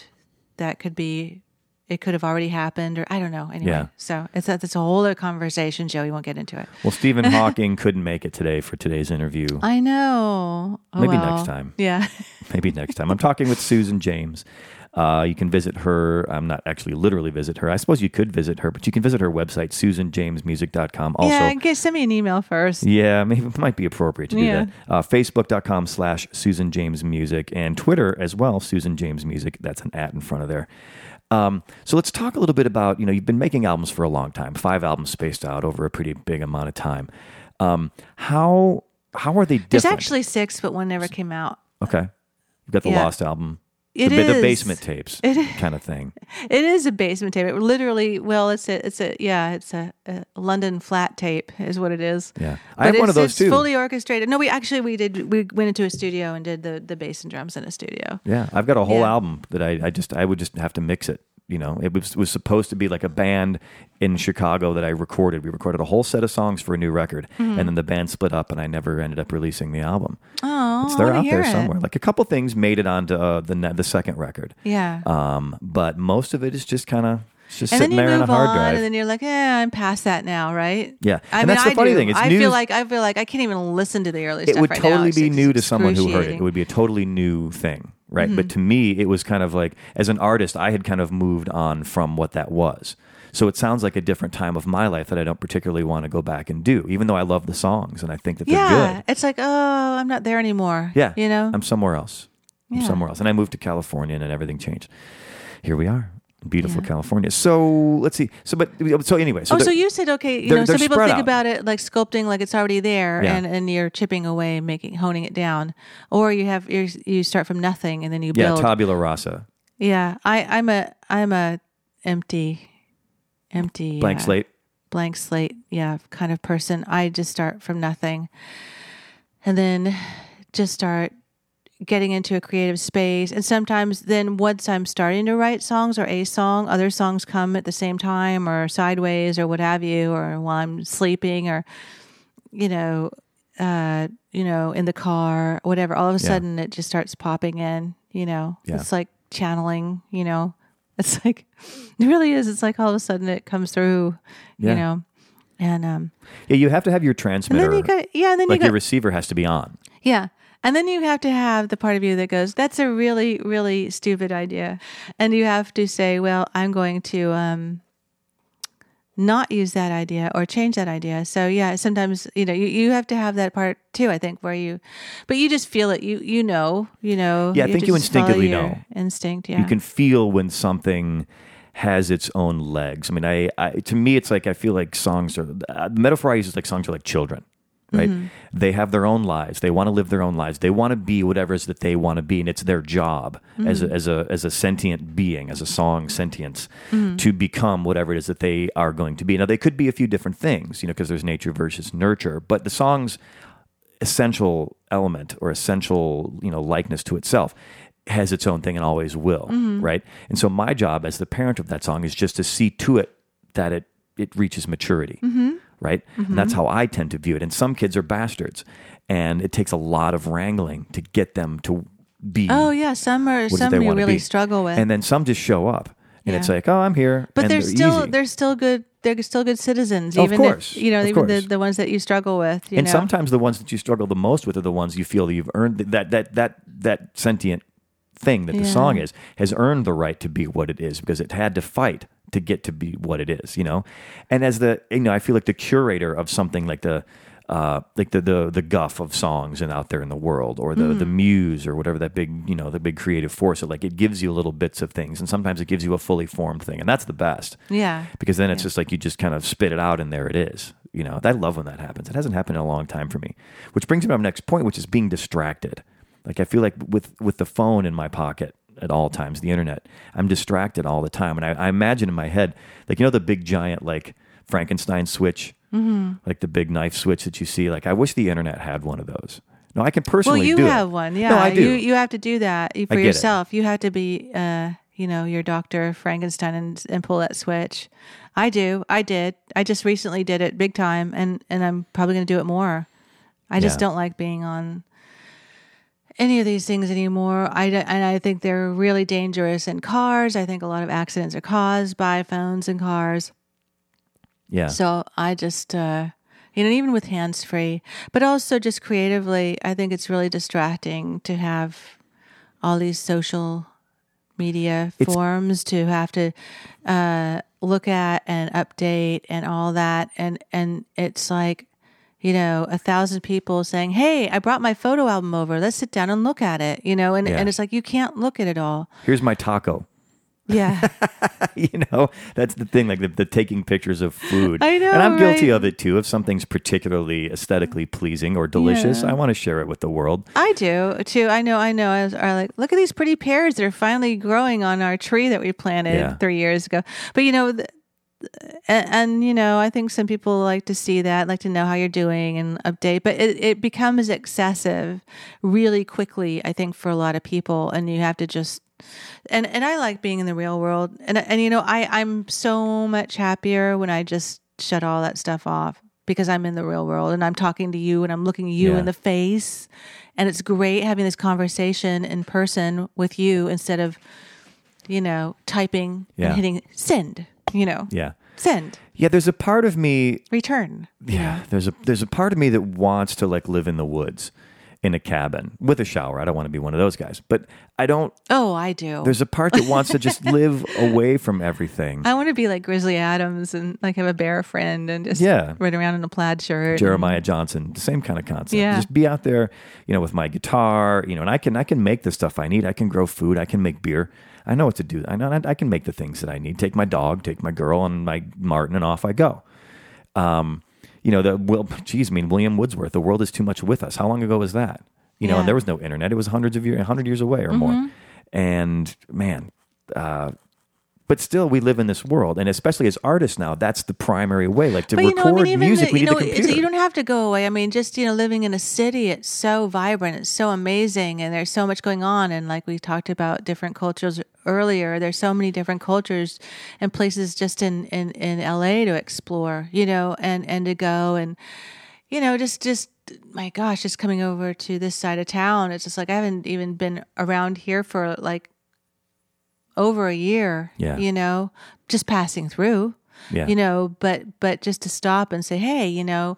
that could be it could have already happened or I don't know. Anyway, Yeah. so it's a, it's a whole other conversation, Joe. We won't get into it. Well, Stephen Hawking couldn't make it today for today's interview. I know. Oh, Maybe well. next time. Yeah. Maybe next time. I'm talking with Susan James. Uh, you can visit her. I'm not actually literally visit her. I suppose you could visit her, but you can visit her website, susanjamesmusic.com. Also, yeah. Get, send me an email first. Yeah, maybe it might be appropriate to do Yeah. that. Uh, Facebook.com slash Susan James Music and Twitter as well, Susan James Music. That's an at in front of there. Um, so let's talk a little bit about you know you've been making albums for a long time, five albums spaced out over a pretty big amount of time. Um, how how are they different? There's actually six, but one never came out. okay. You've got the Yeah. Lost album, It the, ba- the basement tapes kind of thing. It is a basement tape. It literally, well, it's a, it's a, yeah, it's a, a London flat tape, is what it is. Yeah. I But have one of those it's too. Fully orchestrated. No, we actually we did. We went into a studio and did the the bass and drums in a studio. Yeah, I've got a whole Yeah. album that I, I just I would just have to mix it. You know, it was was supposed to be like a band in Chicago that I recorded. We recorded a whole set of songs for a new record, Mm-hmm. and then the band split up, and I never ended up releasing the album. Oh, It's- they're out there it. somewhere. Like a couple things made it onto uh, the the second record. Yeah. Um, but most of it is just kind of just and then sitting you there in a move hard on, drive. and then you're like, "Yeah, I'm past that now, right?" Yeah. I And mean, that's the I funny do. thing, it's I news- feel like I feel like I can't even listen to the early it stuff would right now. totally It's be new to someone who heard it. It would be a totally new thing, right? Mm-hmm. But to me, it was kind of like as an artist, I had kind of moved on from what that was. So it sounds like a different time of my life that I don't particularly want to go back and do, even though I love the songs and I think that they're Yeah, good. it's like, oh, I'm not there anymore. Yeah, you know. I'm somewhere else. I'm Yeah. somewhere else, and I moved to California, and everything changed. Here we are, beautiful Yeah. California. So let's see. So, but so anyway. So oh, so you said okay. You know, some people think out. about it like sculpting, like it's already there, Yeah. and and you're chipping away, making honing it down, or you have you you start from nothing and then you yeah, tabula rasa, Yeah, I I'm a I'm a empty, empty blank uh, slate. blank slate, yeah, kind of person. I just start from nothing, and then just start getting into a creative space. And sometimes, then once I'm starting to write songs or a song, other songs come at the same time, or sideways, or what have you, or while I'm sleeping, or you know, uh, you know, in the car, whatever. All of a Yeah. sudden, it just starts popping in. You know, Yeah. it's like channeling. You know, it's like it really is. It's like all of a sudden it comes through. Yeah. You know, and um, Yeah, you have to have your transmitter. then you got yeah, and then like you your receiver has to be on. yeah. And then you have to have the part of you that goes, that's a really, really stupid idea. And you have to say, well, I'm going to um, not use that idea or change that idea. So, yeah, sometimes, you know, you, you have to have that part too, I think, where you, but you just feel it. You, you know, you know. Yeah, I think you instinctively know. Instinct, yeah. You can feel when something has its own legs. I mean, I, I to me, it's like I feel like songs are uh, the metaphor I use is like songs are like children, right? Mm-hmm. They have their own lives. They want to live their own lives. They want to be whatever it is that they want to be, and it's their job as Mm-hmm. a, as a as a sentient being, as a song sentience, Mm-hmm. to become whatever it is that they are going to be. Now, they could be a few different things, you know, because there's nature versus nurture, but the songs essential element or essential you know likeness to itself has its own thing and always will right and so my job as the parent of that song is just to see to it that it it reaches maturity right and that's mm-hmm. how i tend to view it and some kids are bastards and it takes a lot of wrangling to get them to be oh, yeah. Some are, what it is some you really be. struggle with. and then some just show up and it's like oh i'm here But and they're still easy. they're still good. They're still good citizens, Of even course, if you know of even the, the ones that you struggle with. You and know? sometimes the ones that you struggle the most with are the ones you feel that you've earned that that that that sentient thing that the song is has earned the right to be what it is because it had to fight to get to be what it is you know and as the you know i feel like the curator of something like the uh, like the, the the guff of songs and out there in the world, or the the Mm. muse, or whatever that big you know the big creative force. Like it gives you little bits of things, and sometimes it gives you a fully formed thing, and that's the best yeah, because then it's just like you just kind of spit it out and there it is. You know, I love when that happens. It hasn't happened in a long time for me, which brings me to my next point, which is being distracted. Like I feel like with with the phone in my pocket at all times, the internet, I'm distracted all the time, and I, I imagine in my head, like you know, the big giant like Frankenstein switch, mm-hmm. like the big knife switch that you see. Like I wish the internet had one of those. No, I can personally. Well, you do it. have one, yeah. No, I do. You you have to do that for get it. yourself. You have to be, uh, you know, your Doctor Frankenstein and, and pull that switch. I do. I did. I just recently did it big time, and and I'm probably going to do it more. I just don't like being on any of these things anymore. I and I think they're really dangerous in cars. I think a lot of accidents are caused by phones and cars. yeah. So I just, uh, you know, even with hands free, but also just creatively, I think it's really distracting to have all these social media It's- forms to have to uh, look at and update and all that, and and it's like. You know, a thousand people saying, "Hey, I brought my photo album over. Let's sit down and look at it." You know, and, Yeah. and it's like you can't look at it all. Here's my taco. Yeah. you know, that's the thing, like the, the taking pictures of food. I know, And I'm guilty right? of it too. If something's particularly aesthetically pleasing or delicious, Yeah. I want to share it with the world. I do too. I know. I know. I was are like, look at these pretty pears that are finally growing on our tree that we planted Yeah. three years ago. But you know, the, and, and you know, I think some people like to see that, like to know how you're doing and update. But it, it becomes excessive really quickly. I think for a lot of people, and you have to just. And and I like being in the real world, and and you know, I I'm so much happier when I just shut all that stuff off because I'm in the real world and I'm talking to you and I'm looking you Yeah. in the face. And it's great having this conversation in person with you instead of, you know, typing Yeah. and hitting send, you know, Yeah. send, Yeah, there's a part of me return. Yeah, there's a there's a part of me that wants to like live in the woods in a cabin with a shower. I don't want to be one of those guys. But I don't Oh, I do. there's a part that wants to just live away from everything. I want to be like Grizzly Adams and like have a bear friend and just Yeah. run around in a plaid shirt. Jeremiah Johnson, the same kind of concept. Yeah. Just be out there, you know, with my guitar, you know, and I can I can make the stuff I need. I can grow food. I can make beer. I know what to do. I know I can make the things that I need. Take my dog, take my girl, and my Martin, and off I go. Um, you know, the well, Geez, I mean, William Wordsworth. The world is too much with us. How long ago was that? You know, Yeah. and there was no internet. It was hundreds of years, hundred years away or Mm-hmm. more. And man, uh, but still, we live in this world, and especially as artists now, that's the primary way. Like to But you know, I record mean, even music, the, we you need know, a it's, computer. you don't have to go away. I mean, just you know, living in a city, it's so vibrant, it's so amazing, and there's so much going on. And like we talked about different cultures earlier, there's so many different cultures and places just in in in LA to explore, you know, and and to go and you know, just just my gosh, just coming over to this side of town, it's just like I haven't even been around here for like over a year. Yeah. you know, just passing through yeah. you know but but just to stop and say hey you know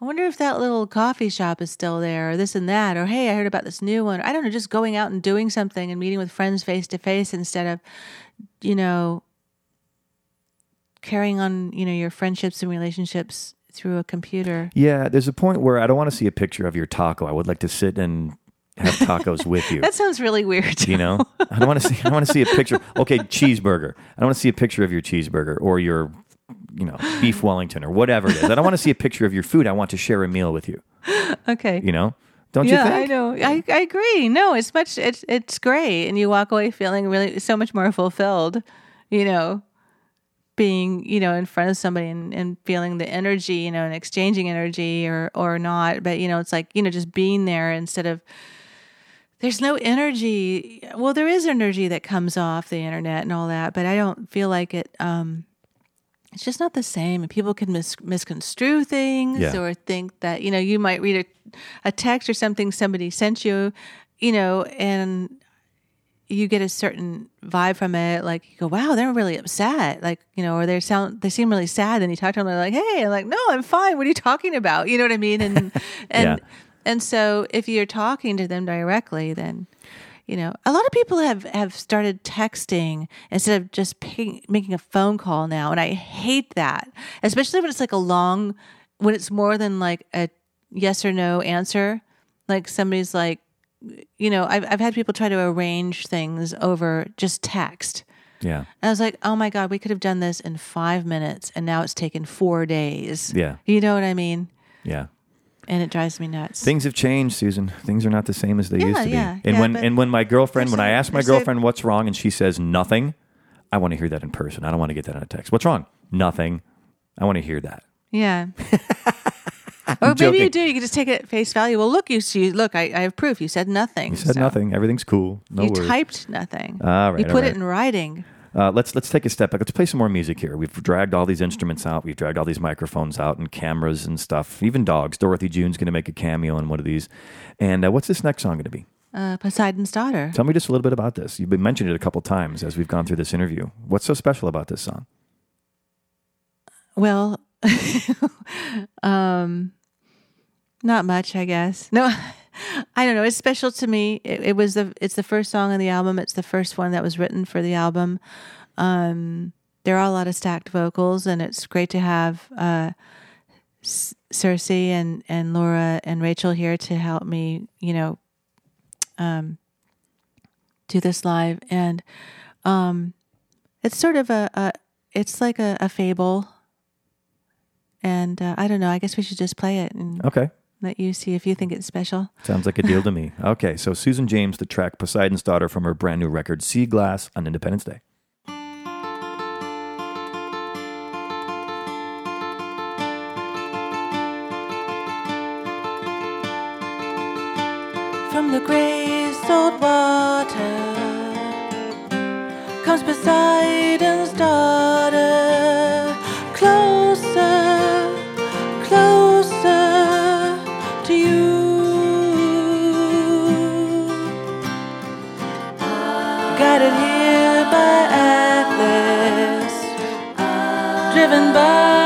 i wonder if that little coffee shop is still there or this and that or hey i heard about this new one i don't know just going out and doing something and meeting with friends face to face instead of you know carrying on you know your friendships and relationships through a computer Yeah, there's a point where I don't want to see a picture of your taco. I would like to sit and have tacos with you. that sounds really weird you know, I don't want to see. I want to see a picture. Okay, cheeseburger. I don't want to see a picture of your cheeseburger or your, you know, beef Wellington or whatever it is. I don't want to see a picture of your food. I want to share a meal with you. okay You know, don't yeah, you think? I know. I, I agree. No, it's much. It's it's great, and you walk away feeling really so much more fulfilled. You know, being you know in front of somebody and, and feeling the energy, you know, and exchanging energy or or not. But you know, it's like you know just being there instead of. There's no energy. Well, there is energy that comes off the internet and all that, but I don't feel like it. Um, it's just not the same. And people can mis- misconstrue things Yeah. or think that, you know, you might read a, a text or something somebody sent you, you know, and you get a certain vibe from it. Like you go, wow, they're really upset. Like, you know, or they sound, they seem really sad. And you talk to them, they're like, hey, I'm like, no, I'm fine. What are you talking about? You know what I mean? And, and, Yeah. And so if you're talking to them directly, then, you know, a lot of people have, have started texting instead of just making a phone call now. And I hate that, especially when it's like a long, when it's more than like a yes or no answer. Like somebody's like, you know, I've, I've had people try to arrange things over just text. Yeah, And I was like, oh my God, we could have done this in five minutes and now it's taken four days. yeah, You know what I mean? yeah. And it drives me nuts. Things have changed, Susan. Things are not the same as they used to be. and yeah, when and when my girlfriend, when I ask my girlfriend what's wrong, and she says nothing, I want to hear that in person. I don't want to get that on a text. What's wrong? Nothing. I want to hear that. Yeah. or maybe joking. you do. You can just take it at face value. Well, look, you see, look, I, I have proof. You said nothing. You said so nothing. Everything's cool. No you worries. typed nothing. All right, You put right. it in writing. Uh, let's let's take a step back. Let's play some more music here. We've dragged all these instruments out. We've dragged all these microphones out and cameras and stuff. Even dogs. Dorothy June's going to make a cameo in one of these. And uh, what's this next song going to be? Uh, Poseidon's daughter. Tell me just a little bit about this. You've been mentioning it a couple times as we've gone through this interview. What's so special about this song? Well, um, not much, I guess. No, I don't know. It's special to me. It, it was the. It's the first song on the album. It's the first one that was written for the album. Um, there are a lot of stacked vocals, and it's great to have uh, Circe and and Laura and Rachel here to help me. You know, um, do this live and um it's sort of a, a it's like a, a fable. And uh, I don't know. I guess we should just play it and Okay. Let you see if you think it's special. Sounds like a deal to me. Okay, so Susan James, the track Poseidon's Daughter from her brand new record, Sea Glass, on Independence Day. Driven by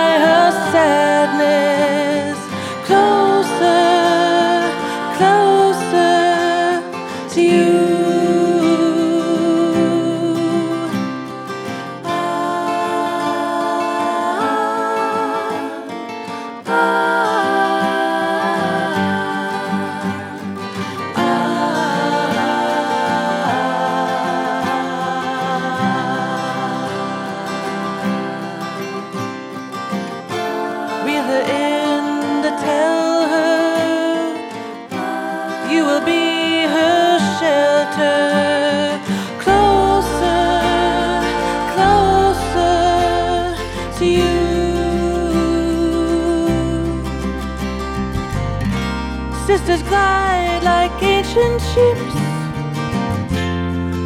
ancient ships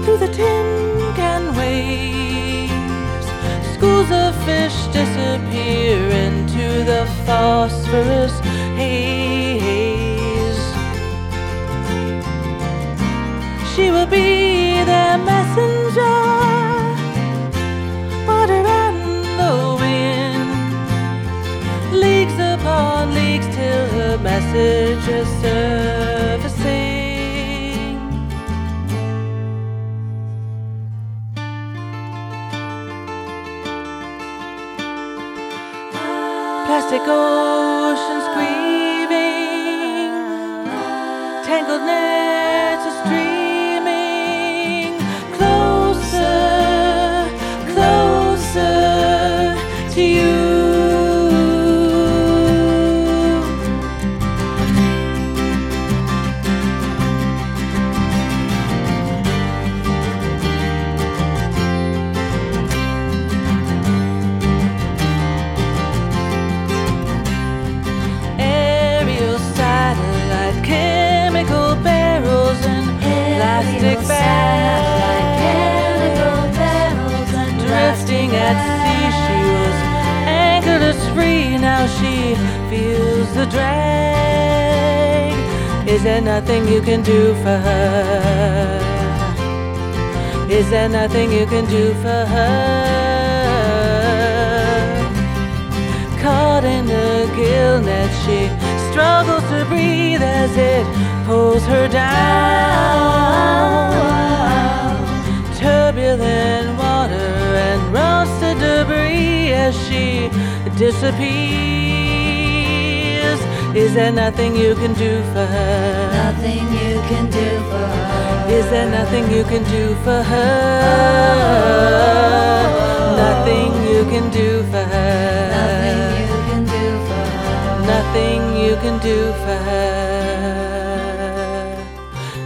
through the tin can waves. Schools of fish disappear into the phosphorus haze. She will be their messenger, water and the wind. Leagues upon leagues till her message Plastic the drag. Is there nothing you can do for her? Is there nothing you can do for her? Caught in a gill net, she struggles to breathe as it pulls her down. Turbulent water and rusted debris as she disappears. Is there nothing you can do for her? Nothing you can do for her. Is there nothing you can do for her? Nothing you can do for her. Nothing you can do for her. Nothing you can do for her.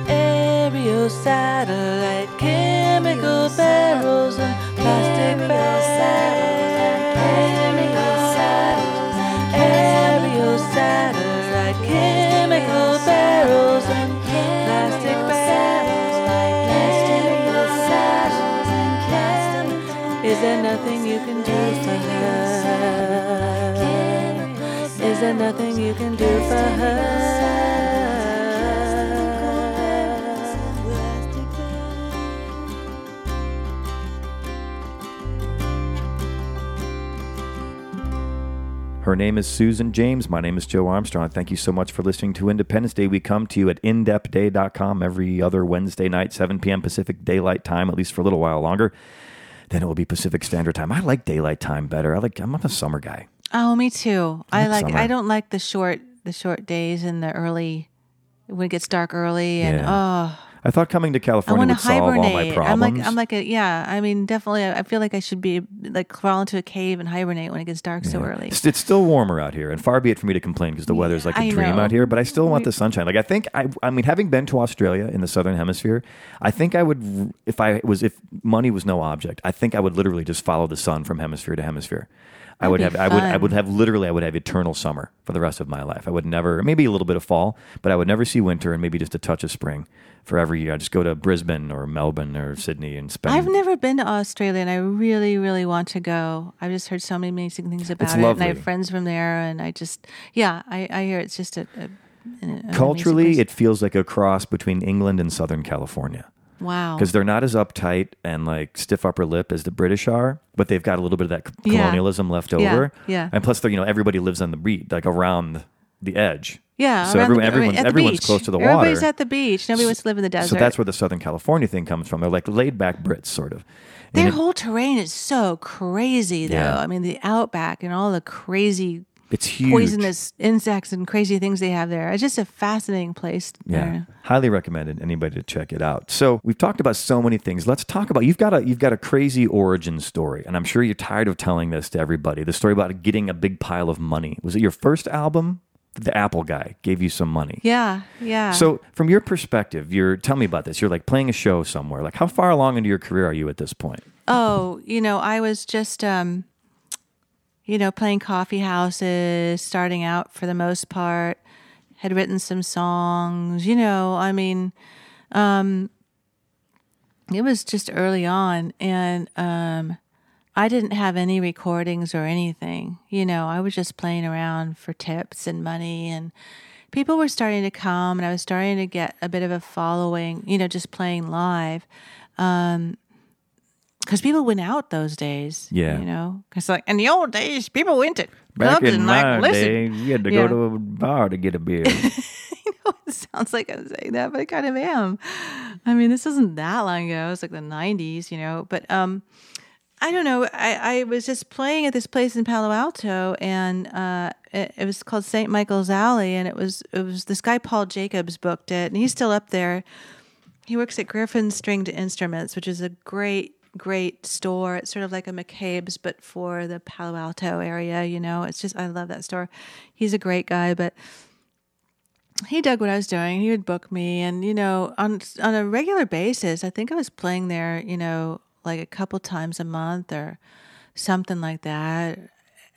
Aerial satellite, chemical barrels and Her name is Susan James. My name is Joe Armstrong. Thank you so much for listening to Independence Day. We come to you at indepday.com every other Wednesday night, 7 p.m. Pacific Daylight Time, at least for a little while longer. Then it will be Pacific Standard Time. I like daylight time better. I like I'm a summer guy. Oh, me too. I like like. I don't like the short, the short days and the early when it gets dark early and Yeah. oh, I thought coming to California would solve all my hibernate. I'm problems. like, I'm like a yeah. I mean, definitely. I I feel like I should be like crawl into a cave and hibernate when it gets dark so early. It's, it's still warmer out here, and far be it for me to complain because the weather's like a I dream know. out here. But I still want the sunshine. Like I think I, I mean, having been to Australia in the southern hemisphere, I think I would, if I was, if money was no object, I think I would literally just follow the sun from hemisphere to hemisphere. I would That'd have, be I would, I would have literally, I would have eternal summer for the rest of my life. I would never, maybe a little bit of fall, but I would never see winter, and maybe just a touch of spring for every year. I just go to Brisbane or Melbourne or Sydney and spend. I've never been to Australia, and I really, really want to go. I've just heard so many amazing things about It's it, and I have friends from there, and I just, yeah, I, I hear it's just a, a Culturally, it feels like a cross between England and Southern California. wow, because they're not as uptight and like stiff upper lip as the British are, but they've got a little bit of that Yeah. colonialism left Yeah, over. yeah. and plus, they're you know everybody lives on the beat, like around the edge. yeah. so everyone, the, everyone, everyone's beach. close to the Everybody's water. Everybody's at the beach. Nobody wants to live in the desert. so that's where the Southern California thing comes from. They're like laid back Brits, sort of. And Their it- whole terrain is so crazy, though. Yeah. I mean, the outback and all the crazy it's huge. poisonous insects and crazy things they have there. It's just a fascinating place. Yeah, highly recommended anybody to check it out. So we've talked about so many things. Let's talk about you've got a you've got a crazy origin story, and I'm sure you're tired of telling this to everybody. The story about getting a big pile of money. Was it your first album? The Apple guy gave you some money. Yeah, yeah. So, from your perspective, you're tell me about this. You're like playing a show somewhere. Like, how far along into your career are you at this point? Oh, you know, I was just, um, you know, playing coffee houses, starting out for the most part, had written some songs, you know, I mean, um, it was just early on. And um, I didn't have any recordings or anything, you know, I was just playing around for tips and money. And people were starting to come, and I was starting to get a bit of a following, you know, just playing live because people went out those days. Yeah. you know, because like in the old days, people went to Back clubs in and like listen. day, you had to Yeah. go to a bar to get a beer. you know, it sounds like I'm saying that, but I kind of am. I mean, this isn't that long ago. It was like the '90s, you know. But um, I don't know. I, I was just playing at this place in Palo Alto, and uh, it, it was called St. Michael's Alley, and it was it was this guy Paul Jacobs booked it, and he's still up there. He works at Griffin Stringed Instruments, which is a great great store. It's sort of like a McCabe's, but for the Palo Alto area. You know, it's just I love that store. He's a great guy, but he dug what I was doing. He would book me, and you know, on on a regular basis, I think I was playing there, you know, like a couple times a month or something like that.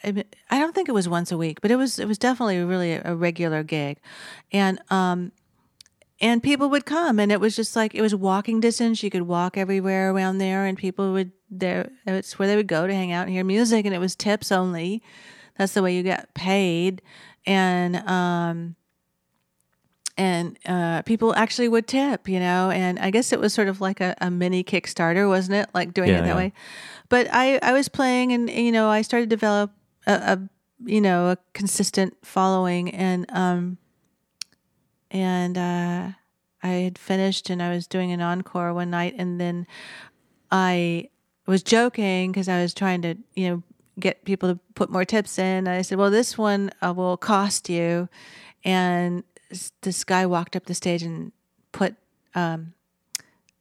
I, don't think it was once a week, but it was it was definitely really a, a regular gig, and um, and people would come, and it was just like it was walking distance. You could walk everywhere around there, and people would there. It's where they would go to hang out and hear music, and it was tips only. That's the way you got paid, and um, and uh, people actually would tip, you know. And I guess it was sort of like a, a mini Kickstarter, wasn't it? Like doing Yeah, it that yeah. way. But I, I was playing, and you know, I started to develop a, a you know a consistent following, and um, and uh, I had finished, and I was doing an encore one night, and then I was joking because I was trying to, you know, get people to put more tips in. I said, "Well, this one uh, will cost you," and this guy walked up the stage and put um,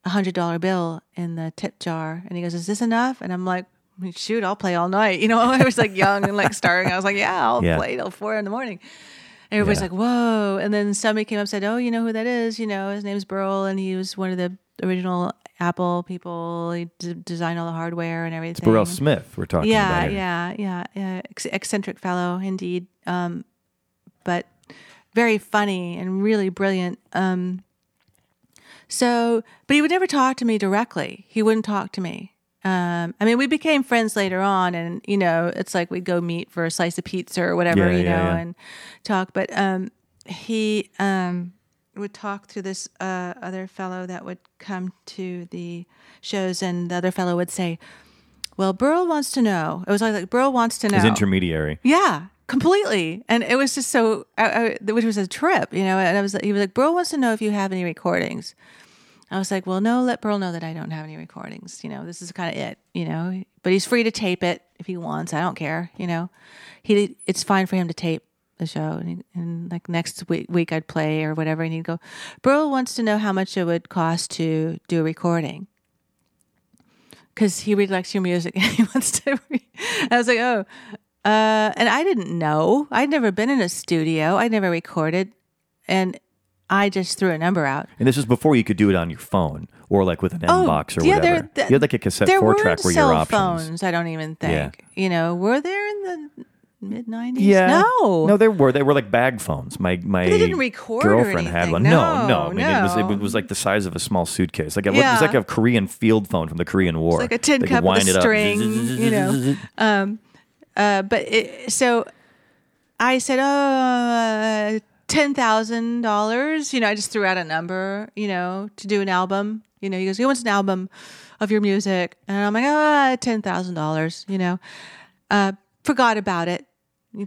a hundred dollar bill in the tip jar, and he goes, "Is this enough?" And I'm like. Shoot, I'll play all night. You know, I was like young and like starting. I was like, yeah, I'll Yeah. play till four in the morning. And everybody's Yeah. like, whoa. And then somebody came up and said, oh, you know who that is? You know, his name's Burl, and he was one of the original Apple people. He d- designed all the hardware and everything. Burrell Smith, we're talking Yeah, about. here. yeah, yeah, yeah. Ex- eccentric fellow, indeed. Um, but very funny and really brilliant. Um, so, but he would never talk to me directly. He wouldn't talk to me. Um, I mean, we became friends later on, and you know, it's like we'd go meet for a slice of pizza or whatever, Yeah, you yeah, know, yeah. and talk. But um, he um, would talk to this uh, other fellow that would come to the shows, and the other fellow would say, "Well, Burl wants to know." It was like, like Burl wants to know. His intermediary. Yeah, completely. And it was just so, I, I, which was a trip, you know. And I was, he was like, "Burl wants to know if you have any recordings." I was like, "Well, no, let Burl know that I don't have any recordings. You know, this is kind of it. You know, but he's free to tape it if he wants. I don't care. You know, he, it's fine for him to tape the show, and, he, and like next week, week I'd play or whatever, and he'd go, "Burl wants to know how much it would cost to do a recording." Because he really likes your music and he wants to. Re- I was like, oh, uh, and I didn't know. I'd never been in a studio. I'd never recorded, and I just threw a number out. And this was before you could do it on your phone or like with an Mbox or Oh, yeah, whatever. there- you had like a cassette there four track where your options. phones. I don't even think. Yeah. You know, were there in the mid nineties? Yeah. No. No, there were. They were like bag phones. My my they didn't record girlfriend had one. No, no. I mean, it was no. it was like the size of a small suitcase. Like it, Yeah. was like a Korean field phone from the Korean War. It's like a tin They cup with a it up. string, you know. Uh, but it, so I said, "Oh, ten thousand dollars." You know, I just threw out a number. You know, to do an album. You know, he goes, "He wants an album of your music," and I'm like, "Ah, ten thousand dollars." You know, uh, forgot about it.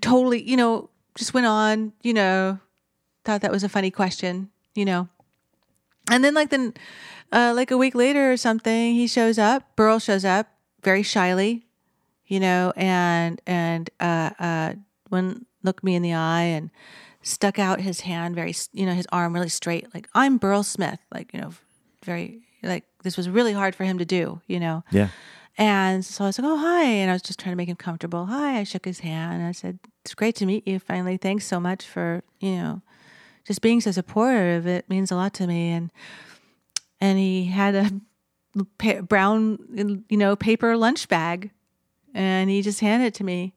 Totally, you know, just went on. You know, thought that was a funny question. You know, and then like then, uh, like a week later or something, he shows up. Burrell shows up very shyly, you know, and and uh, uh, when looked me in the eye and stuck out his hand very, you know, his arm really straight, like I'm Burrell Smith, like you know, very like this was really hard for him to do, you know. Yeah. And so I was like, "Oh, hi!" And I was just trying to make him comfortable. Hi, I shook his hand. And I said, "It's great to meet you. Finally, thanks so much for you know, just being so supportive. It means a lot to me." And and he had a brown, you know, paper lunch bag, and he just handed it to me,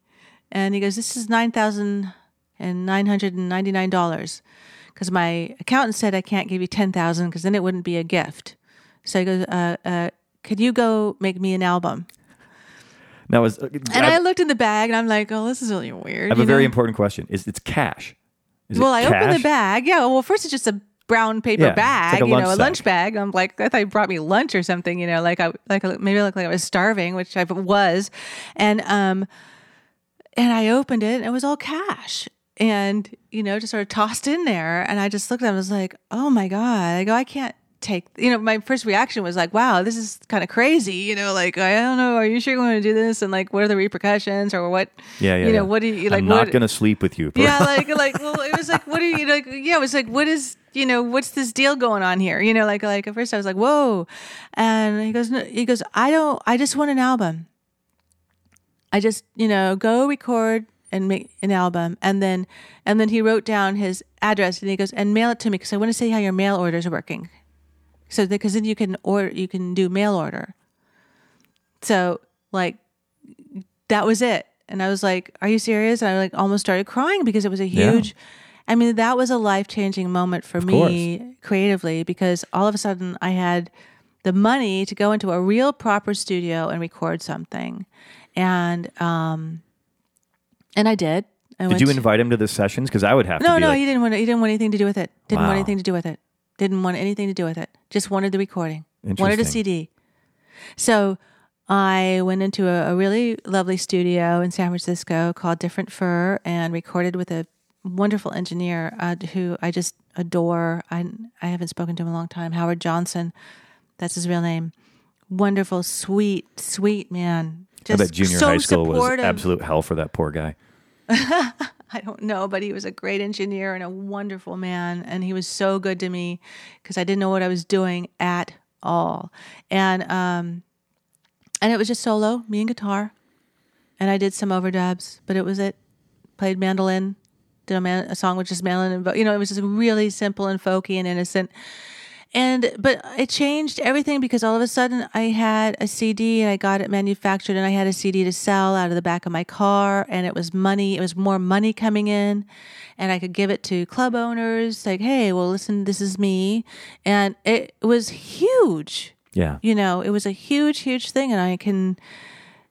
and he goes, "This is nine thousand and nine hundred and ninety nine dollars." Because my accountant said I can't give you ten thousand because then it wouldn't be a gift. So he goes, uh, uh, "Could you go make me an album?" Now, is, And I, looked in the bag and I'm like, "Oh, this is really weird." I have a very important question. Is it's cash? Is Well, I cash? opened the bag. Yeah. Well, first it's just a brown paper Yeah, bag, like you know, a lunch bag. I'm like, I thought you brought me lunch or something, you know, like I like maybe I looked like I was starving, which I was, and um, and I opened it and it was all cash. And, you know, just sort of tossed in there. And I just looked at it and was like, oh my God. I go, I can't take, you know, my first reaction was like, wow, this is kind of crazy. You know, like, I don't know, are you sure you want to do this? And like, what are the repercussions or what? Yeah, yeah. You know, yeah. what do you, like, I'm not going to sleep with you. yeah, like like well, it was like what are you like? Yeah, it was like what is you know what's this deal going on here? You know, like like at first I was like whoa, and he goes no, he goes I don't I just want an album. I just you know go record and make an album, and then and then he wrote down his address and he goes and mail it to me because I want to see how your mail orders are working. So because then you can order you can do mail order. So like that was it. And I was like, Are you serious? And I like almost started crying because it was a Yeah. huge I mean, that was a life changing moment for me creatively because all of a sudden I had the money to go into a real proper studio and record something. And um and I did. I Did you to- invite him to the sessions? Because I would have to no, be no, like, he didn't want. He didn't want anything to do with it. Didn't Wow. want anything to do with it. Didn't want anything to do with it. Just wanted the recording. Wanted a CD. So I went into a, a really lovely studio in San Francisco called Different Fur and recorded with a wonderful engineer uh, who I just adore. I I haven't spoken to him in a long time. Howard Johnson, that's his real name. Wonderful, sweet, sweet man. I bet junior so high school was absolute hell for that poor guy. I don't know, but he was a great engineer and a wonderful man. And he was so good to me because I didn't know what I was doing at all. And, um, and it was just solo, me and guitar. And I did some overdubs, but it was it. Played mandolin, did a, man, a song with just mandolin and, you know, it was just really simple and folky and innocent. And but it changed everything because all of a sudden I had a CD and I got it manufactured and I had a CD to sell out of the back of my car and it was money. It was more money coming in, and I could give it to club owners like, hey, well, listen, this is me, and it was huge. Yeah. You know, it was a huge, huge thing, and I can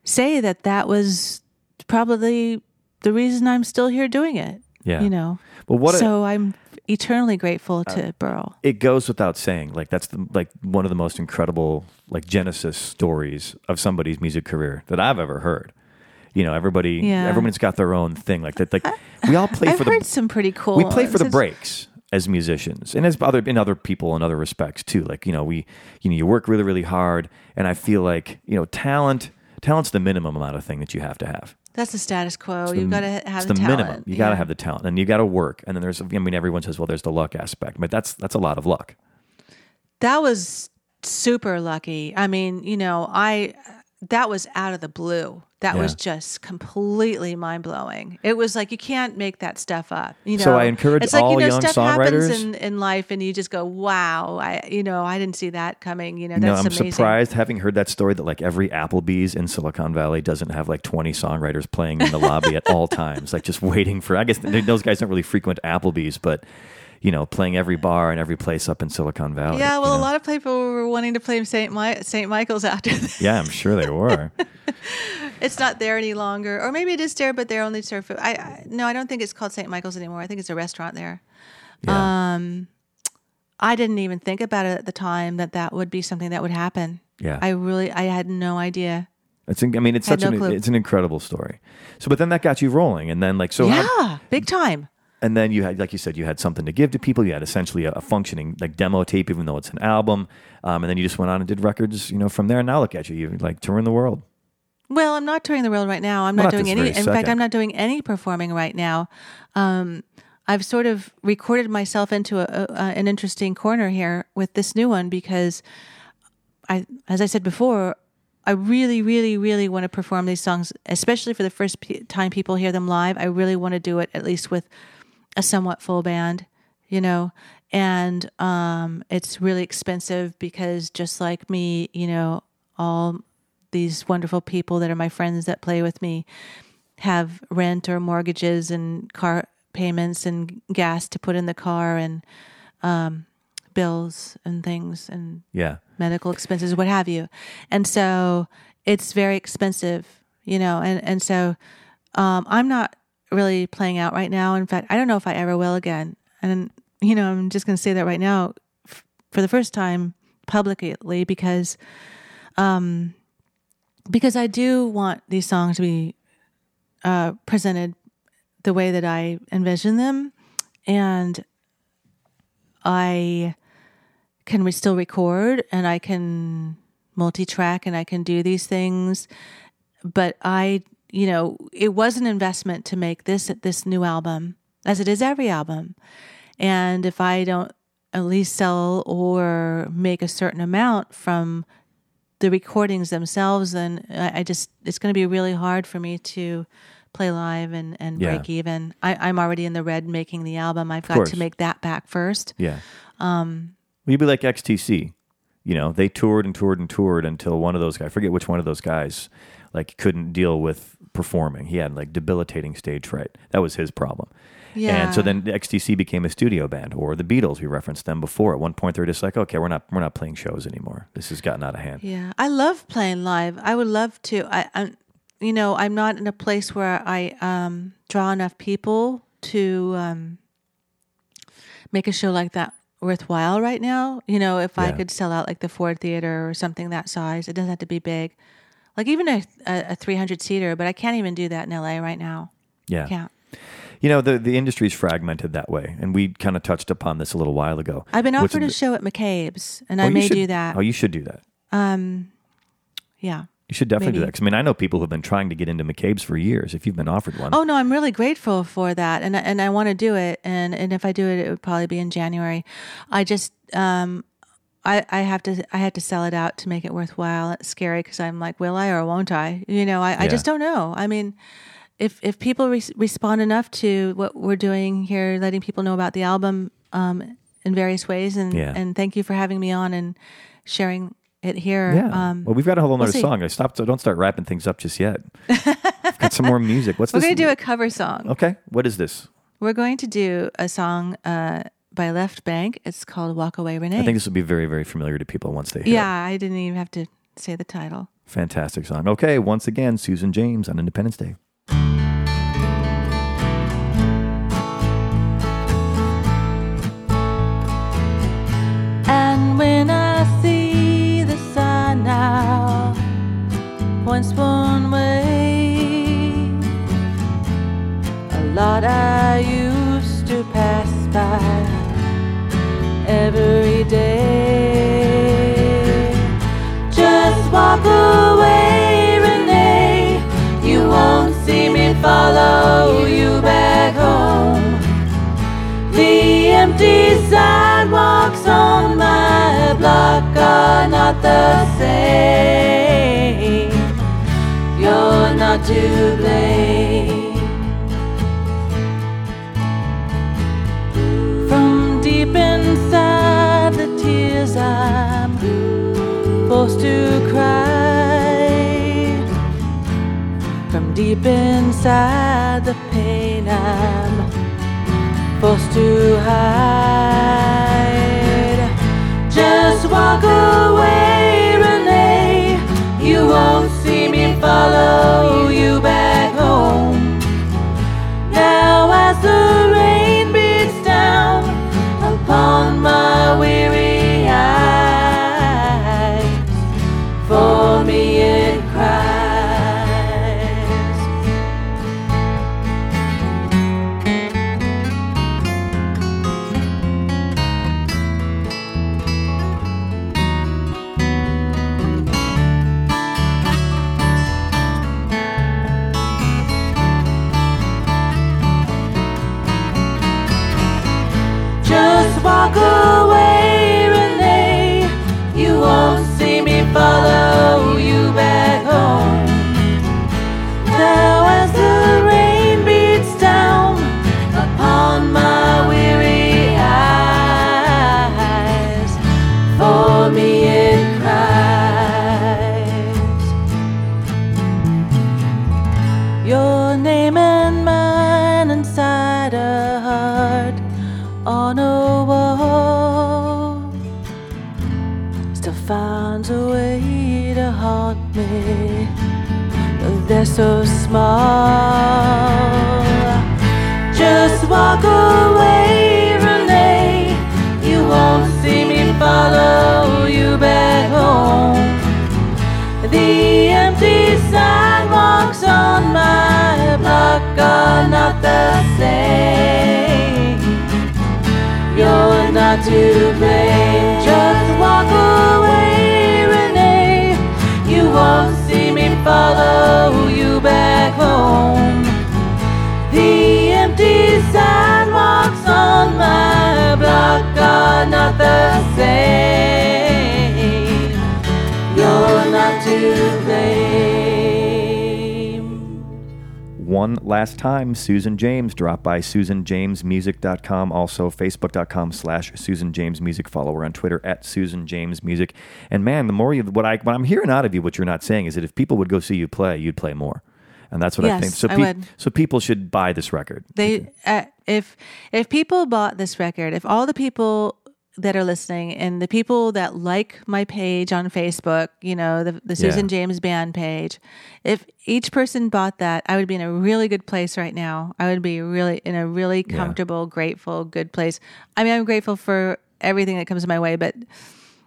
say that that was probably the reason I'm still here doing it. Yeah. You know. but what a- so I'm eternally grateful uh, to Burrell. it goes without saying like that's the, like one of the most incredible like genesis stories of somebody's music career that i've ever heard you know everybody Yeah. everyone's got their own thing like that like we all play I've for heard the some pretty cool. we play for the breaks as musicians and as other in other people in other respects too like you know we you know you work really really hard and i feel like you know talent Talent's the minimum amount of thing that you have to have. That's the status quo. the- You've got to have it's the, the talent. minimum. You got to have the talent, and you got to work. And then there's, I mean, everyone says, well, there's the luck aspect, but that's that's a lot of luck. That was super lucky. I mean, you know, I that was out of the blue. That was just completely mind blowing. It was like you can't make that stuff up. You know, So I encourage it's like, all you know, young stuff songwriters- happens in, in life, and you just go, "Wow!" I, you know, I didn't see that coming. You know, no, that's I'm amazing. surprised having heard that story that like every Applebee's in Silicon Valley doesn't have like 20 songwriters playing in the lobby at all times, like just waiting for. I guess those guys don't really frequent Applebee's, but you know, playing every bar and every place up in Silicon Valley. Yeah, you well, know? a lot of people were wanting to play Saint Mi- Saint Michael's after this. Yeah, I'm sure they were. It's not there any longer, or maybe it is there, but they're only served food. I, I no, I don't think it's called Saint Michael's anymore. I think it's a restaurant there. Yeah. Um, I didn't even think about it at the time that that would be something that would happen. Yeah. I really, I had no idea. It's. I mean, it's such no an. clue. It's an incredible story. So, but then that got you rolling, and then like so. how- yeah, big time. And then you had, like you said, you had something to give to people. You had essentially a, a functioning like demo tape, even though it's an album. Um, and then you just went on and did records, you know, from there. And now look at you, you're like touring the world. Well, I'm not touring the world right now. I'm Well, not not doing any. In fact. I'm not doing any performing right now. Um, I've sort of recorded myself into a, a- an interesting corner here with this new one because I, as I said before, I really, really, really want to perform these songs, especially for the first p- time people hear them live. I really want to do it at least with a somewhat full band, you know. And um, it's really expensive because just like me, you know, all these wonderful people that are my friends that play with me have rent or mortgages and car payments and gas to put in the car and um, bills and things and Yeah. medical expenses, what have you. And so it's very expensive, you know, and, and so um, I'm not really playing out right now. In fact, I don't know if I ever will again. And, you know, I'm just going to say that right now f- for the first time publicly because, um, because I do want these songs to be uh, presented the way that I envision them. And I can we still record and I can multi-track and I can do these things. But I, you know, it was an investment to make this this new album, as it is every album. And if I don't at least sell or make a certain amount from the recordings themselves, then I, I just it's going to be really hard for me to play live and, and Yeah. break even. I, I'm already in the red making the album. I've got to make that back first. Yeah. Um, you'd be like XTC. You know, they toured and toured and toured until one of those guys, I forget which one of those guys, like couldn't deal with performing. He had like debilitating stage fright. That was his problem. Yeah. And so then the XTC became a studio band, or the Beatles. We referenced them before. At one point, they were just like, "Okay, we're not we're not playing shows anymore. This has gotten out of hand." Yeah, I love playing live. I would love to. I, I'm, you know, I'm not in a place where I um, draw enough people to um, make a show like that worthwhile right now. You know, if I could sell out like the Ford Theater or something that size, it doesn't have to be big. Like even a, a, a 300 seater, but I can't even do that in LA right now. Yeah. Can't. You know, the the industry's fragmented that way, and we kind of touched upon this a little while ago. I've been offered a is- show at McCabe's, and Oh, I may should- do that. Oh, you should do that. Um, yeah. You should definitely do that. Cause, I mean, I know people who've been trying to get into McCabe's for years. If you've been offered one, Oh no, I'm really grateful for that, and and I want to do it, and and if I do it, it would probably be in January. I just um, I I have to I had to sell it out to make it worthwhile. It's scary because I'm like, will I or won't I? You know, I, I just don't know. I mean. If, if people re- respond enough to what we're doing here, letting people know about the album um, in various ways, and, Yeah. and thank you for having me on and sharing it here. yeah. Um, well, we've got a whole other see. song. I stopped. So Don't start wrapping things up just yet. We've got some more music. What's we're this? going to do a cover song. Okay. What is this? We're going to do a song uh, by Left Banke. It's called Walk Away Renee. I think this will be very, very familiar to people once they hear yeah, it. I didn't even have to say the title. Fantastic song. Okay. Once again, Susan James on Independence Day. And when I see the sun now points one way, a lot I used to pass by every day. Just walk away, Renee. You won't see me follow you back home. The empty sidewalks on my block are not the same. You're not to blame. Deep inside the pain I'm forced to hide. Last time, Susan James. Drop by susanjamesmusic.com. Also, facebook.com slash Susan James Music. Follow her on Twitter at susanjamesmusic. And man, the more you, what, I, what I'm hearing out of you, what you're not saying is that if people would go see you play, you'd play more. And that's what I Yes, think. So, I so people should buy this record. They uh, if if people bought this record, if all the people that are listening and the people that like my page on Facebook, you know, the the Susan Yeah. James band page, if each person bought that, I would be in a really good place right now. I would be really in a really comfortable, grateful, good place. I mean, I'm grateful for everything that comes my way, but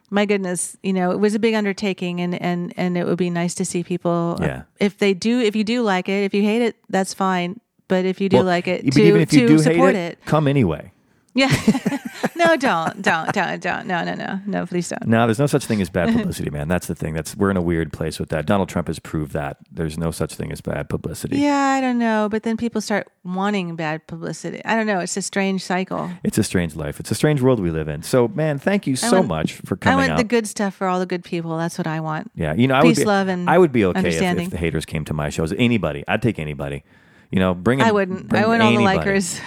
my goodness, you know, it was a big undertaking and and and it would be nice to see people uh, Yeah. if they do if you do like it, if you hate it, that's fine. But if you do Well, like it, to, even if you to do support hate it. come anyway. Yeah. no, don't, don't, don't, don't. No, no, no. No, please don't. No, there's no such thing as bad publicity, man. That's the thing. That's we're in a weird place with that. Donald Trump has proved that there's no such thing as bad publicity. Yeah, I don't know. But then people start wanting bad publicity. I don't know. It's a strange cycle. It's a strange life. It's a strange world we live in. So, man, thank you so want- much for coming. I want out. the good stuff for all the good people. That's what I want. Yeah, you know, I Peace, would be, love, and I would be okay if, if the haters came to my shows. Anybody, I'd take anybody. You know, bring. bring 'em- I wouldn't. bring I want all the likers.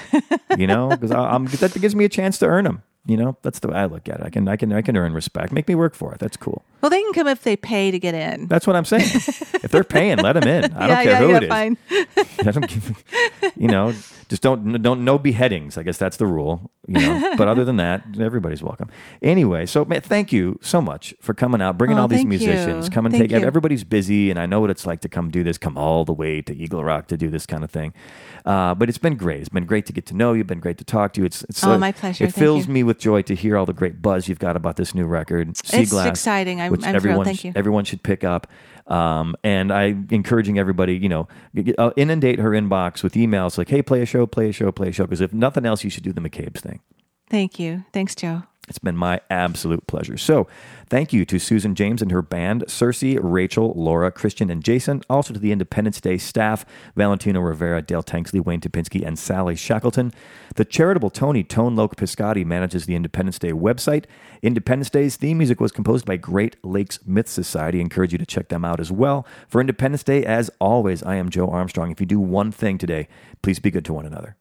you know, because I'm that gives me a chance to earn them. You know, that's the way I look at it. I can, I can, I can earn respect. Make me work for it. That's cool. well, they can come if they pay to get in. That's what I'm saying. if they're paying, let them in. I don't care yeah, who yeah, it is. fine. I don't give, you know, just don't don't no beheadings. I guess that's the rule. You know, but other than that, everybody's welcome. Anyway, so man, thank you so much for coming out, bringing Oh, all these musicians. you. Come and Thank take. you. Everybody's busy, and I know what it's like to come do this. Come all the way to Eagle Rock to do this kind of thing. Uh, but it's been great. It's been great to get to know you. Been great to talk to you. It's, it's Oh, my pleasure. It Thank fills you. me with joy to hear all the great buzz you've got about this new record. Sea It's Glass, exciting. I'm- which I'm thrilled. everyone Thank sh- you. everyone should pick up. Um, and I encouraging everybody, you know, uh, inundate her inbox with emails like, "Hey, play a show, play a show, play a show." Because if nothing else, you should do the McCabe's thing. Thank you. Thanks, Joe. It's been my absolute pleasure. So, thank you to Susan James and her band, Circe, Rachel, Laura, Christian, and Jason. Also to the Independence Day staff, Valentino Rivera, Dale Tanksley, Wayne Topinski, and Sally Shackleton. The charitable Tony Tone Loc Piscotti manages the Independence Day website. Independence Day's theme music was composed by Great Lakes Myth Society. I encourage you to check them out as well. For Independence Day, as always, I am Joe Armstrong. If you do one thing today, please be good to one another.